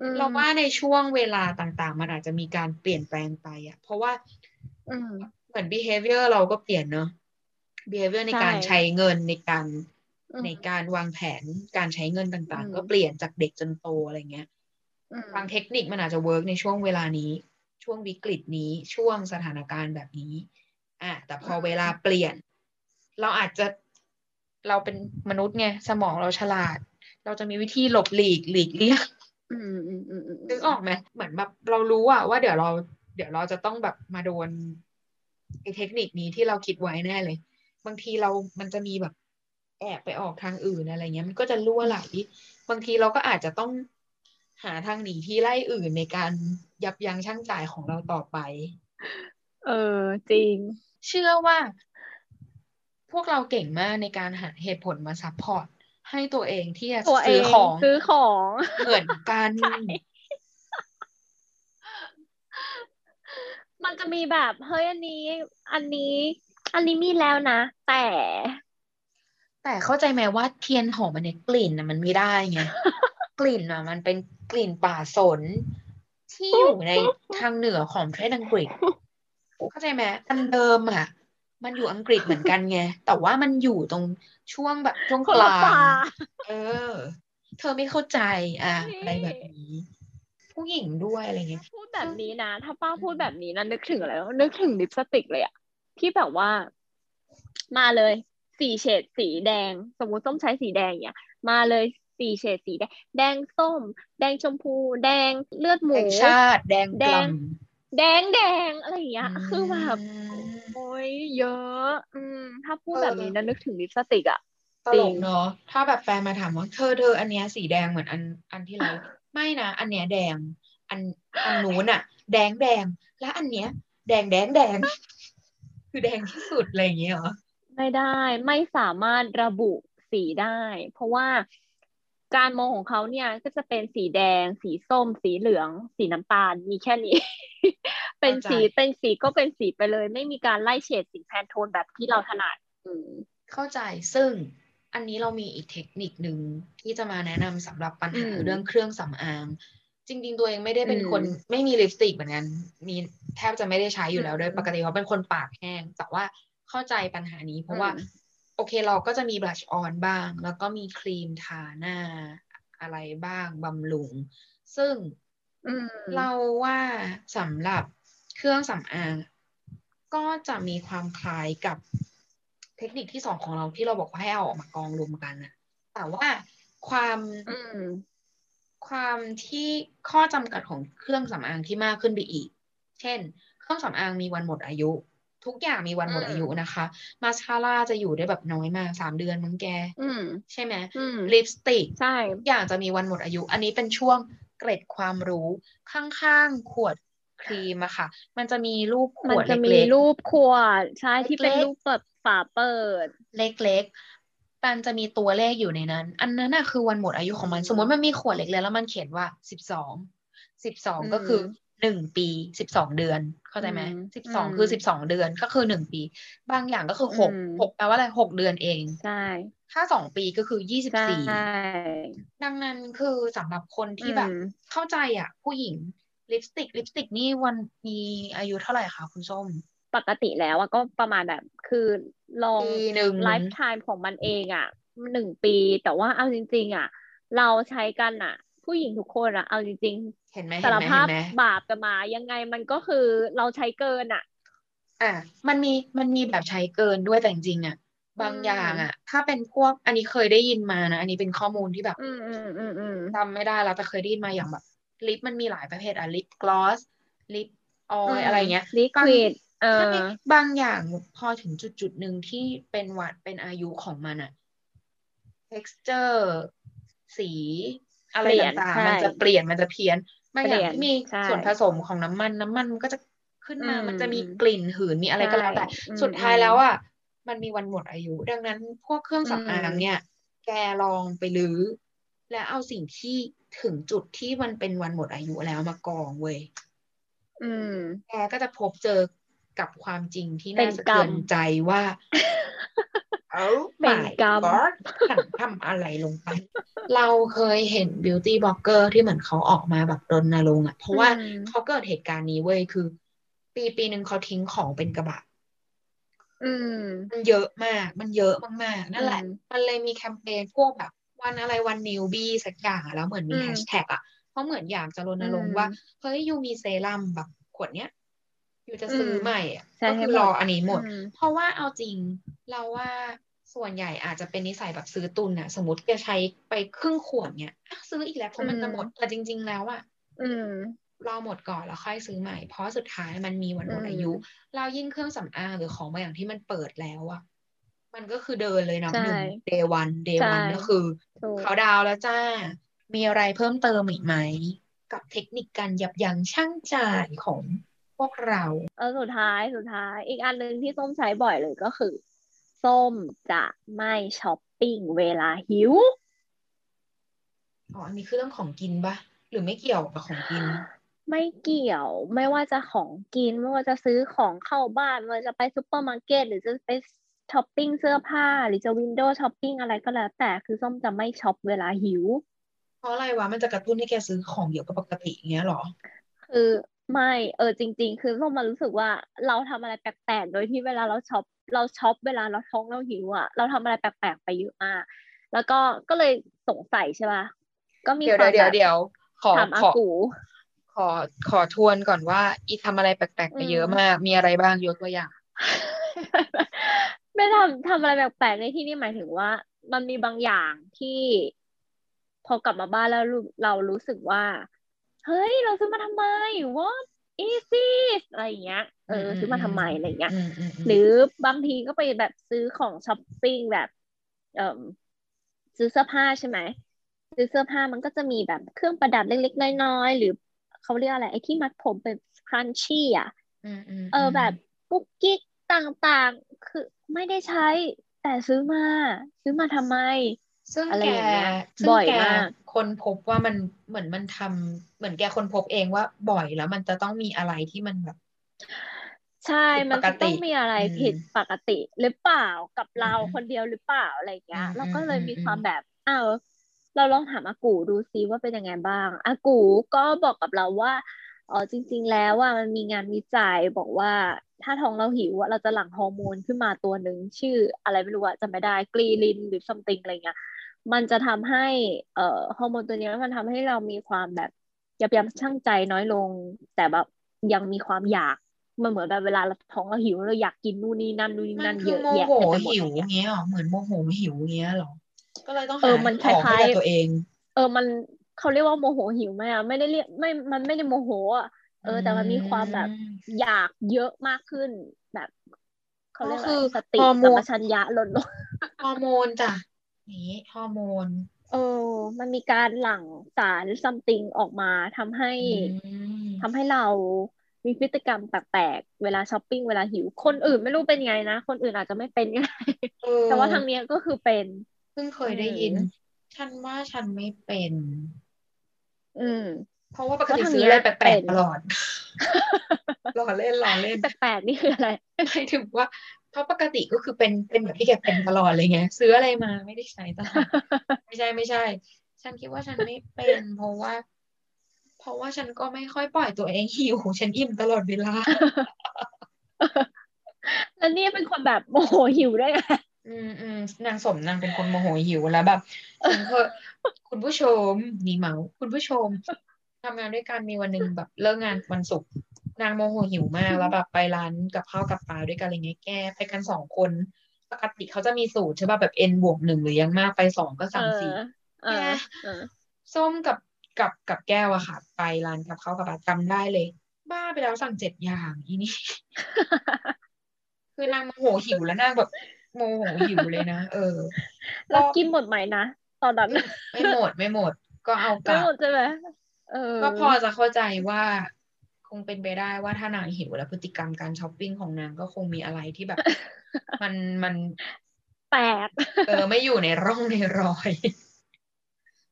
อืมเราว่าในช่วงเวลาต่างๆ มันอาจจะมีการเปลี่ยนแปลงไปอะเพราะว่าอืมเหมือน behavior เราก็เปลี่ยนเนอะ behavior ในใช่การใช้เงินในการอืมในการวางแผนการใช้เงินต่างอืมๆก็เปลี่ยนจากเด็กจนโตอะไรเงี้ยอืมบางเทคนิคมันอาจจะเวิร์กในช่วงเวลานี้ ช่วงวิกฤตนี้ช่วงสถานการณ์แบบนี้อะแต่พอเวลาเปลี่ยน เราอาจจะเราเป็นมนุษย์ไงสมองเราฉลาด เราจะมีวิธีหลบหลีกหลีกเลี่ยงอืมอืมอืมอืมนึกออกไหมเหมือนแบบเรารู้อะว่าเดี๋ยวเราเดี๋ยวเราจะต้องแบบมาโดนไอ้เทคนิคนี้ที่เราคิดไว้แน่เลย บางทีเรามันจะมีแบบแอบไปออกทางอื่นอะไรเงี้ยมันก็จะรั่วไหลบางทีเราก็อาจจะต้อง หาทางหนีที่ไล่อื่นในการยับยั้งชั่งใจของเราต่อไป เออจริง เชื่อว่า พวกเราเก่งมากในการหาเหตุผลมา support ให้ตัวเองที่จะตัวเอซื้องของซื้อของเหมือนกันใช่มันจะมีแบบเฮ้ยอันนี้ อันนี้ อันนี้มีแล้วนะ แต่ แต่เข้าใจไหมว่าเทียนหอมมันเนี่ยกลิ่นนะมันไม่ได้ไง กลิ่นอะ มันเป็นกลิ่นป่าสน ที่อยู่ในทางเหนือของประเทศอังกฤษเข้าใจไหมอันเดิมอะ มันอยู่อังกฤษเหมือนกันไง แต่ว่ามันอยู่ตรงช่วงแบบช่วงคนกละลางป่าเออ เธอไม่เข้าใจอะนี่อะไรแบบนี้ผู้หญิงด้วยอะไรเงี้ยพูดแบบนี้นะ ถ้าป้าพูดแบบนี้นะนึกถึงอะไรวะนึกถึงลิปสติกเลยอะที่แบบว่า มาเลยสี่เฉดสีแดง สมมุติส้มใช้สีแดงเนี่ยมาเลย สี่เฉดสีแดงแดงส้ม แดงชมพู แดงเลือดหมูแดงชาติ แดงแดกล่งแดงแดงอะไรอย่างเงี้ยคือแบบอืมโอ้ยเยอะ อืม ถ้าพูดเออแบบนี้นะนึกถึงลิปสติกอะตจริลงกเนาะถ้าแบบแฟนมาถามว่าเธอเธออันเนี้ยสีแดงเหมือนอันอันที่เราไม่นะอันเนี้ยแดง อันอันนู้นอะแดงแดงแล้วอันเนี้ย แดงแดงแดง คือแดงที่สุดอะไรอย่างเงี้ยเหรอไม่ได้ไม่สามารถระบุสีได้ เพราะว่า การมองของเขาเนี่ยก็จะเป็นสีแดง สีส้ม สีเหลือง สีน้ำตาลมีแค่นี้ เป็นสีเข้าใจเป็นสีก็เป็นสีไปเลย ไม่มีการไล่เฉดสีแพนโทนแบบที่เราถนัดอืมเข้าใจซึ่งอันนี้เรามีอีกเทคนิคหนึ่งที่จะมาแนะนำสำหรับปัญหาอืมเรื่องเครื่องสำอาง จริง ๆ ตัวเองไม่ได้เป็นอืมคนไม่มีลิปสติกเหมือนกันมีแทบจะไม่ได้ใช้อยู่แล้วอืมโดยปกติเขาเป็นคนปากแห้ง แต่ว่าเข้าใจปัญหานี้เพราะว่าอืม โอเคเราก็จะมีบลัชออนบ้าง แล้วก็มีครีมทาหน้าอะไรบ้างบำรุง ซึ่งอืมเราว่าสำหรับเครื่องสำอางก็จะมีความคล้ายกับเทคนิคที่สองของเราที่เราบอกว่าให้เอาออกมากองรวมกันนะแต่ว่าความอืมความที่ข้อจำกัดของเครื่องสำอางที่มากขึ้นไปอีก เช่น เครื่องสำอางมีวันหมดอายุ ทุกอย่างมีวันหมดอืมอายุนะคะ มาสคาร่าจะอยู่ได้แบบน้อยมากสามเดือนมั้งแกอืมใช่ไหมอืมลิปสติกใช่ทุกอย่างจะมีวันหมดอายุ อันนี้เป็นช่วงเกร็ดความรู้ข้างๆขวดครีมอะค่ะ มันจะมีรูปขมันวดจะมีเล็กรูปขวดใช่ที่เป็นเล็กๆรูปแบบฝาเปิดๆเล็กๆมันจะมีตัวเลขอยู่ในนั้น อันนั้นน่ะคือวันหมดอายุของมันอืมสมมติมันมีขวดเล็กๆแล้วมันเขียนว่าสิบสองสิบสองอืมก็คือ หนึ่งปีสิบสองเดือน เข้าใจไหมอืมสิบสองอืมคือสิบสองเดือนก็คือหนึ่งปี บางอย่างก็คือหกอืมหกแปลว่าอะไรหกเดือนเอง ใช่ ถ้าสองปีก็คือยี่สิบใช่สี่ดังนั้นคือสำหรับคนที่แบบอืมเข้าใจอะ ผู้หญิงลิปสติกลิปสติกนี่วันมีอายุเท่าไหร่คะคุณส้ม ปกติแล้วอะก็ประมาณแบบคือลองปีหนึ่งไลฟ์ไทม์ของมันเองอะหนึ่งปี แต่ว่าเอาจริง ๆอะเราใช้กันอะ ผู้หญิงทุกคนอะเอาจริงเห็นไหมๆเห็สานรไหมภาเห็พนไหมบาปกันมา ยังไงมันก็คือเราใช้เกินอะอะมันมีมันมีแบบใช้เกินด้วยแต่จริงๆอะบางอืมอย่างอะถ้าเป็นพวกอันนี้เคยได้ยินมานะอันนี้เป็นข้อมูลที่แบบอืมอืมอืมอืมจำไม่ได้แล้วแต่เคยได้ยินมาอย่างแบบลิปมันมีหลายประเภทอะลิปกลอสลิปออยอะไรเงี้ยลิควิดเอใช่อบางอย่างพอถึงจุดจุดหนึ่งที่เป็นวัดเป็นอายุของมันอะ texture สี อะไรเปลี่ยนต่างใช่ๆมันจะเปลี่ยนมันจะเพี้ยนบางอย่างเปลี่ยนที่มีใช่ส่วนผสมของน้ำมันน้ำมันมันก็จะขึ้นมาอืมมันจะมีกลิ่นหืนมีอะไรก็แล้วแต่ใช่อืมสุดท้ายอืมแล้วอะมันมีวันหมดอายุ ดังนั้นพวกเครื่องสำอางอืมเนี่ย แกลองไปลื้อ และเอาสิ่งที่ถึงจุดที่มันเป็นวันหมดอายุแล้วมากองเว้ยอืมแกก็จะพบเจอกับความจริงที่เป็น่านสะกรรเทืมอนใจว่า Oh เป็น my กรรม god ฉันทำอะไรลงไป เราเคยเห็น beauty blogger ที่เหมือนเขาออกมาแบบรณรงค์อะ เพราะว่าอืมเขาเกิดเหตุการณ์นี้เว้ยคือ ปีปีหนึ่งเขาทิ้งของเป็นกระบะอืมมันเยอะมาก มันเยอะมากๆ นั่นแหละอืมมันเลยมีแคมเปญพวกแบบ วันอะไรวันนิวบี้สักอย่างอะแล้วเหมือนมีอืมแฮชแท็กอะเพราะเหมือนอยากจะรณรงอืค์มว่า เฮ้ยยูมีเซรั่มแบบขวดเนี้ยยูจะซื้ออมใหม่อะใช้ก็ให้คือหมรดออันนี้หมดอืมเพราะว่าเอาจริงเราว่า ส่วนใหญ่อาจจะเป็นนิสัยแบบซื้อตุนอะสมมติแกใช้ไปครึ่งขวดเนี้ยอะซื้ออีกแล้วเพราะมันจะหมดแต่จริง ๆ แล้วอะอืมรอหมดก่อนแล้วค่อยซื้อใหม่ เพราะสุดท้ายมันมีวันหมดอืมอายุ เรายิ่งเครื่องสำอางหรือของบางอย่างที่มันเปิดแล้วอะมันก็คือเดินเลยนับใช่หนึ่ง day one day ใช่ one ก็คือถูกเขาดาวน์แล้วจ้า มีอะไรเพิ่มเติมอีกไหม กับเทคนิคการยับยั้งชั่งใจของพวกเรา เออสุดท้ายสุดท้าย อีกอันหนึ่งที่ส้มใช้บ่อยเลยก็คือ ส้มจะไม่ช้อปปิ้งเวลาหิว อ๋อ อันนี้คือเรื่องของกินปะหรือไม่เกี่ยวกับของกิน ไม่เกี่ยวไม่ว่าจะของกิน ไม่ว่าจะซื้อของเข้าบ้านไม่ว่าจะไปซูเปอร์มาร์เก็ตหรือจะไปช้อปปิ้งเสื้อผ้า หรือจะ window shopping อะไรก็แล้ว แต่คือส้มจะไม่ช็อปเวลาหิว เพราะอะไรวะ มันจะกระตุ้นให้แกซื้อของเยอะกว่าปกติอย่างเงี้ยเหรอ คือไม่ เออจริง ๆ คือส้มมารู้สึกว่าเราทำอะไรแปลกๆ โดยที่เวลาเราช็อป เราช็อปเวลาเราท้องเราหิวอะเราทำอะไรแปลกๆไปเยอะมากแล้วก็ก็เลยสงสัยใช่ป่ะก็มีเดี๋ยวความเดี๋ยวแบบเดี๋ยวขอถามอาขอกูขอขอทวนก่อนว่า อีทำอะไรแปลกๆไปเยอะอืมมาก มีอะไรบ้างยกตัวอย่าง ไม่ทำทำอะไรแปลกๆในที่นี่หมายถึงว่า มันมีบางอย่างที่พอกลับมาบ้านแล้วรู้เรารู้สึกว่า เฮ้ย เราซื้อมาทำไมว่า easy อะไรอย่างเงี้ยเออซื้อมาทำไมอะไรอย่างเงี้ยอืมอืมมหรือบางทีก็ไปแบบซื้อของช้อปปิ้งแบบ เอ่อซื้อเสื้อผ้าใช่ไหมซื้อเสื้อผ้ามันก็จะมีแบบเครื่องประดับเล็กๆน้อยๆหรือเขาเรียกอะไรไอ้ที่มัดผมเป็นครันชี่อะอืมอืมเออแบบปุ๊กกิ๊กต่างๆ คือไม่ได้ใช้แต่ซื้อมา ซื้อมาทำไม ซึ่งอะไรแกอย่างเงี้ยซึ่งบ่อยแกมากคนพบว่ามันเหมือนมันทำเหมือนแกคนพบเองว่าบ่อยแล้วมันจะต้องมีอะไรที่มันแบบ ใช่ผิดมันปกจะติต้องมีอะไรอืมผิดปกติหรือเปล่ากับเราอืมคนเดียวหรือเปล่าอะไรอย่างเงี้ยอืมเราก็เลยอืมมีอืมความแบบอ้าวเราลองถามอากูดูซิว่าเป็นยังไงบ้าง อากูก็บอกกับเราว่าเออจริง ๆ แล้วว่ามันมีงานวิจัยบอกว่าถ้าท้องเราหิวอะเราจะหลั่งฮอร์โมนขึ้นมาตัวหนึ่งชื่ออะไรไม่รู้อะจำไม่ได้กรีลินหรือ something อะไรเงี้ย มันจะทำให้เอ่อฮอร์โมนตัวเนี้ยมันทำให้เรามีความแบบยับยั้งชั่งใจน้อยลง แต่แบบยังมีความอยากมันเหมือนแบบเวลาเราท้องเราหิวเราอยากกินนู่นนี่นั่นนู่นนี่มันั่นนคืเยออะโมแยะโหเต็มไปหมดหิวอย่างเงี้ยเงี้ยหรอเหมือนโมโหหิวเงี้ยหรอก็เลยต้องเอหาอมันคของให้ล้ายกับๆตัวเอง เออมันเขาเรียกว่าโมโหหิวไหมอะไม่ได้เรียกไม่มันไม่ได้โมโหอะเออ แต่มันมีความแบบอืมอยากเยอะมากขึ้นแบบเขาเรียกก็อะไรคือสติฮอร์โมสัมนปชัญญะลดลงฮอร์โมนจ้ะ นี่ฮอร์โมนเออ มันมีการหลั่งสารซัมติงออกมาทำให้อืมทำให้เรามีพฤติกรรมแปลกๆ เวลาช้อปปิ้งเวลาหิว คนอื่นไม่รู้เป็นไงนะ คนอื่นอาจจะไม่เป็นก็ได้เออแต่ว่าทางเนี้ยก็คือเป็น เพิ่งเคยได้ยินอืมฉันว่าฉันไม่เป็น อืม เพราะว่าปกเพราะติทางซื้อเนี้อะไรยแปลกเป็นๆตลอดรอเล่นรอเล่นแปลกๆนี่คืออะไรหมายถึงว่าเพ ราะปกติก็คือเป็นเป็นแบบที่แกเป็นตลอดเลยไงซื้ออะไรมาไม่ได้ใช้ตลอดไม่ใช่ไม่ใช่ ฉันคิดว่าฉันไม่เป็นเพราะว่า เพราะว่าฉันก็ไม่ค่อยปล่อยตัวเองหิวฉันอิ่มตลอดเวลาแล้วนี่เป็นคนแบบโมโหหิวด้วยไงอืมอืมนางสมนางเป็นคนโมโหหิวแล้วแบบฉันเคยคุณผู้ชมนี่เมา คุณผู้ชมทำงานด้วยกันมีวันหนึ่งแบบเลิกงานวันศุกร์ นางโมโหหิวมากแล้วแบบไปร้านกับข้าวกับปลาด้วยกันอะไรเงี้ยแกไปกันสองคนปกติเขาจะมีสูตรใช่ป่ะแบบ n บวกหนึ่งหรือยังมากไปสองก็เอสั่งอสี่เออเออส้มกับกับกับแก้วอะค่ะ ไปร้านกับข้าวกับปลาจำได้เลย บ้าไปแล้วสั่งเจ็ดอย่างอีนี่คือนางโมโหหิวแล้วนางแบบโมโหหิวเลยนะเออแล้วกินหมดไหมนะตอนนั้นไม่หมดไม่หมด ก็เอากไม่ลับหมดใช่ไหมเออก็พอจะเข้าใจว่า คงเป็นไปได้ว่าถ้านางหิวแล้วพฤติกรรมการช้อปปิ้งของนางก็คงมีอะไรที่แบบ มันมันแปลกเออไม่อยู่ในร่องในรอย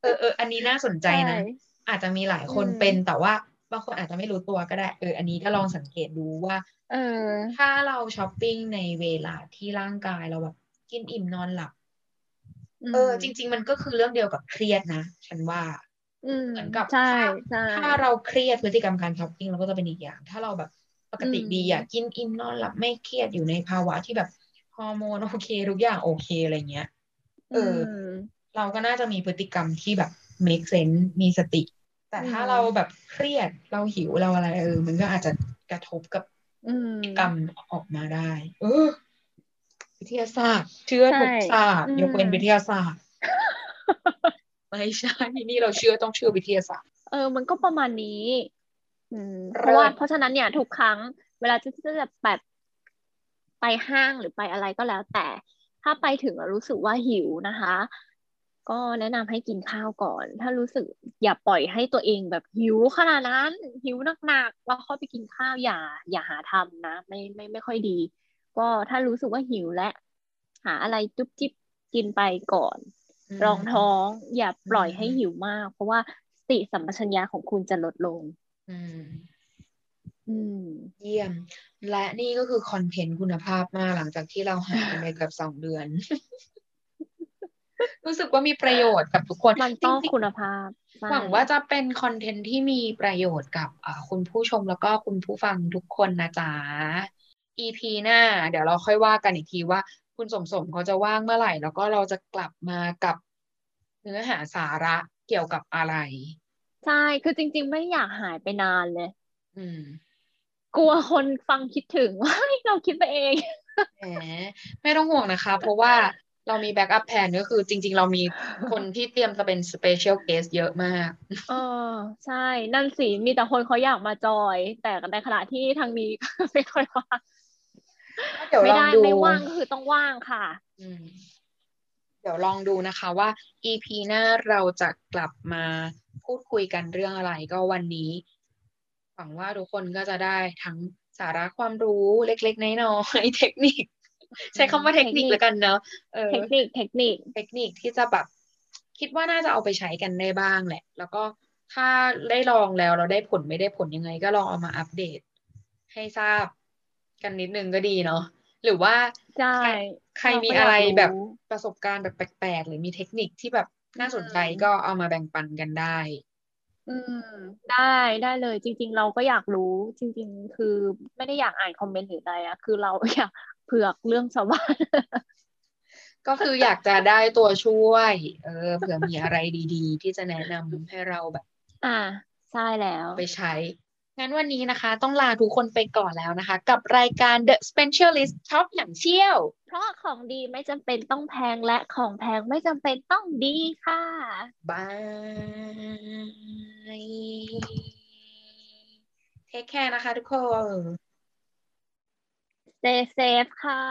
เออเอออันนี้น่าสนใจนะใช่อาจจะมีหลายคนอืมเป็นแต่ว่าบางคนอาจจะไม่รู้ตัวก็ได้ เออ อันนี้ก็ลองสังเกตดูว่า เออ ถ้าเราช้อปปิ้งในเวลาที่ร่างกายเราแบบกินอิ่มนอนหลับ เออ จริง ๆ มันก็คือเรื่องเดียวกับเครียดนะ ฉันว่าอืม เหมือนกับใช่ถ้าใช่ถ้าเราเครียดพฤติกรรมการช้อปปิ้งเราก็จะเป็นอีกอย่าง ถ้าเราแบบปกติอืมดีอะกินอิ่มนอนหลับไม่เครียดอยู่ในภาวะที่แบบฮอร์โมนโอเคทุกอย่างโอเคอะไรเงี้ยเอออมเราก็น่าจะมีพฤติกรรมที่แบบ make sense มีสติ แต่ถ้าอืมเราแบบเครียดเราหิวเราอะไรเออ มันก็อาจจะกระทบกับอืมกรรมออกมาได้ เออ วิทยาศาสตร์เชื่อทุกใช่ศาสตร์อืมยกเว้นวิทยาศาสตร์ ไม่ใช่นี่เราเชื่อต้องเชื่อวิทยาศาสตร์เออมันก็ประมาณนี้ อืมเลิศเพราะว่าเพราะฉะนั้นเนี่ยทุกครั้ง เวลาที่จะแบบไปห้างหรือไปอะไรก็แล้ว แต่ถ้าไปถึงแล้วรู้สึกว่าหิวนะคะ ก็แนะนำให้กินข้าวก่อน ถ้ารู้สึกอย่าปล่อยให้ตัวเองแบบหิวขนาดนั้น หิวหนักๆแล้วค่อยไปกินข้าวอย่า อย่าหาทำนะ ไม่ไม่ไม่ค่อยดี ก็ถ้ารู้สึกว่าหิวและ หาอะไรจุ๊บจิ๊บกินไปก่อนม รองท้อง อย่าปล่อยอืมให้หิวมาก เพราะว่าสติสัมปชัญญะของคุณจะลดลงอืมอืมเยี่ยม และนี่ก็คือคอนเทนต์คุณภาพมากหลังจากที่เราหายกันไปเกือบสองเดือน รู้สึกว่ามีประโยชน์กับทุกคนมันต้องจริงๆคุณภาพใช่หวังว่าจะเป็นคอนเทนต์ที่มีประโยชน์กับอ่าคุณผู้ชมแล้วก็คุณผู้ฟังทุกคนนะจ๊ะ EP หน้า เดี๋ยวเราค่อยว่ากันอีกทีว่า คุณสมสมเขาจะว่างเมื่อไหร่ แล้วก็เราจะกลับมากับเนื้อหาสาระเกี่ยวกับอะไร ใช่ คือจริง ๆ ไม่อยากหายไปนานเลย อืม กลัวคนฟังคิดถึงว่าเราคิดไปเองแหมไม่ต้องห่วงนะคะ เพราะว่าเรามี backup plan ก็คือจริง ๆ เรามีคนที่เตรียมจะเป็น special guest เยอะมากเออใช่ นั่นสิ มีแต่คนเขาอยากมาจอย แต่ในขณะที่ทางนี้ไม่ค่อยว่าง เดี๋ยวไม่ลองได้ดูไม่ว่างก็คือต้องว่างค่ะ อืมเดี๋ยวลองดูนะคะว่า EP หน้าเราจะกลับมาพูดคุยกันเรื่องอะไรก็วันนี้ หวังว่าทุกคนก็จะได้ทั้งสาระความรู้เล็กๆน้อยๆเทคนิค ใช้คำว่าเทคนิคเทคนิคแล้วกันเนอะเออเทคนิคเทคนิคเทคนิคที่จะแบบคิดว่าน่าจะเอาไปใช้กันได้บ้างแหละ แล้วก็ถ้าได้ลองแล้วเราได้ผลไม่ได้ผลยังไง ก็ลองเอามาอัปเดต ให้ทราบ กันนิดนึงก็ดีเนาะหรือว่าใช่ใครเราก็มีอยากอะไรแบบรู้ประสบการณ์แบบแปลกๆ หรือมีเทคนิคที่แบบน่าสนใจอืมก็เอามาแบ่งปันกันได้ อืม ได้ได้เลย จริง ๆ เราก็อยากรู้ จริง ๆ คือไม่ได้อยากอ่านคอมเมนต์หรืออะไรอะคือเราอยากเผือกเรื่องชาวบ้านก็คืออยากจะได้ตัวช่วย เออเผื่อมีอะไรดี ๆ ที่จะแนะนำให้เราแบบ อ่าใช่แล้ว ไปใช้ งั้นวันนี้นะคะ ต้องลาทุกคนไปก่อนแล้วนะคะ กับรายการ The Specialist ช็อปอย่างเชี่ยว เพราะของดีไม่จำเป็นต้องแพงและของแพงไม่จำเป็นต้องดีค่ะ bye take care นะคะทุกคน stay safe ค่ะ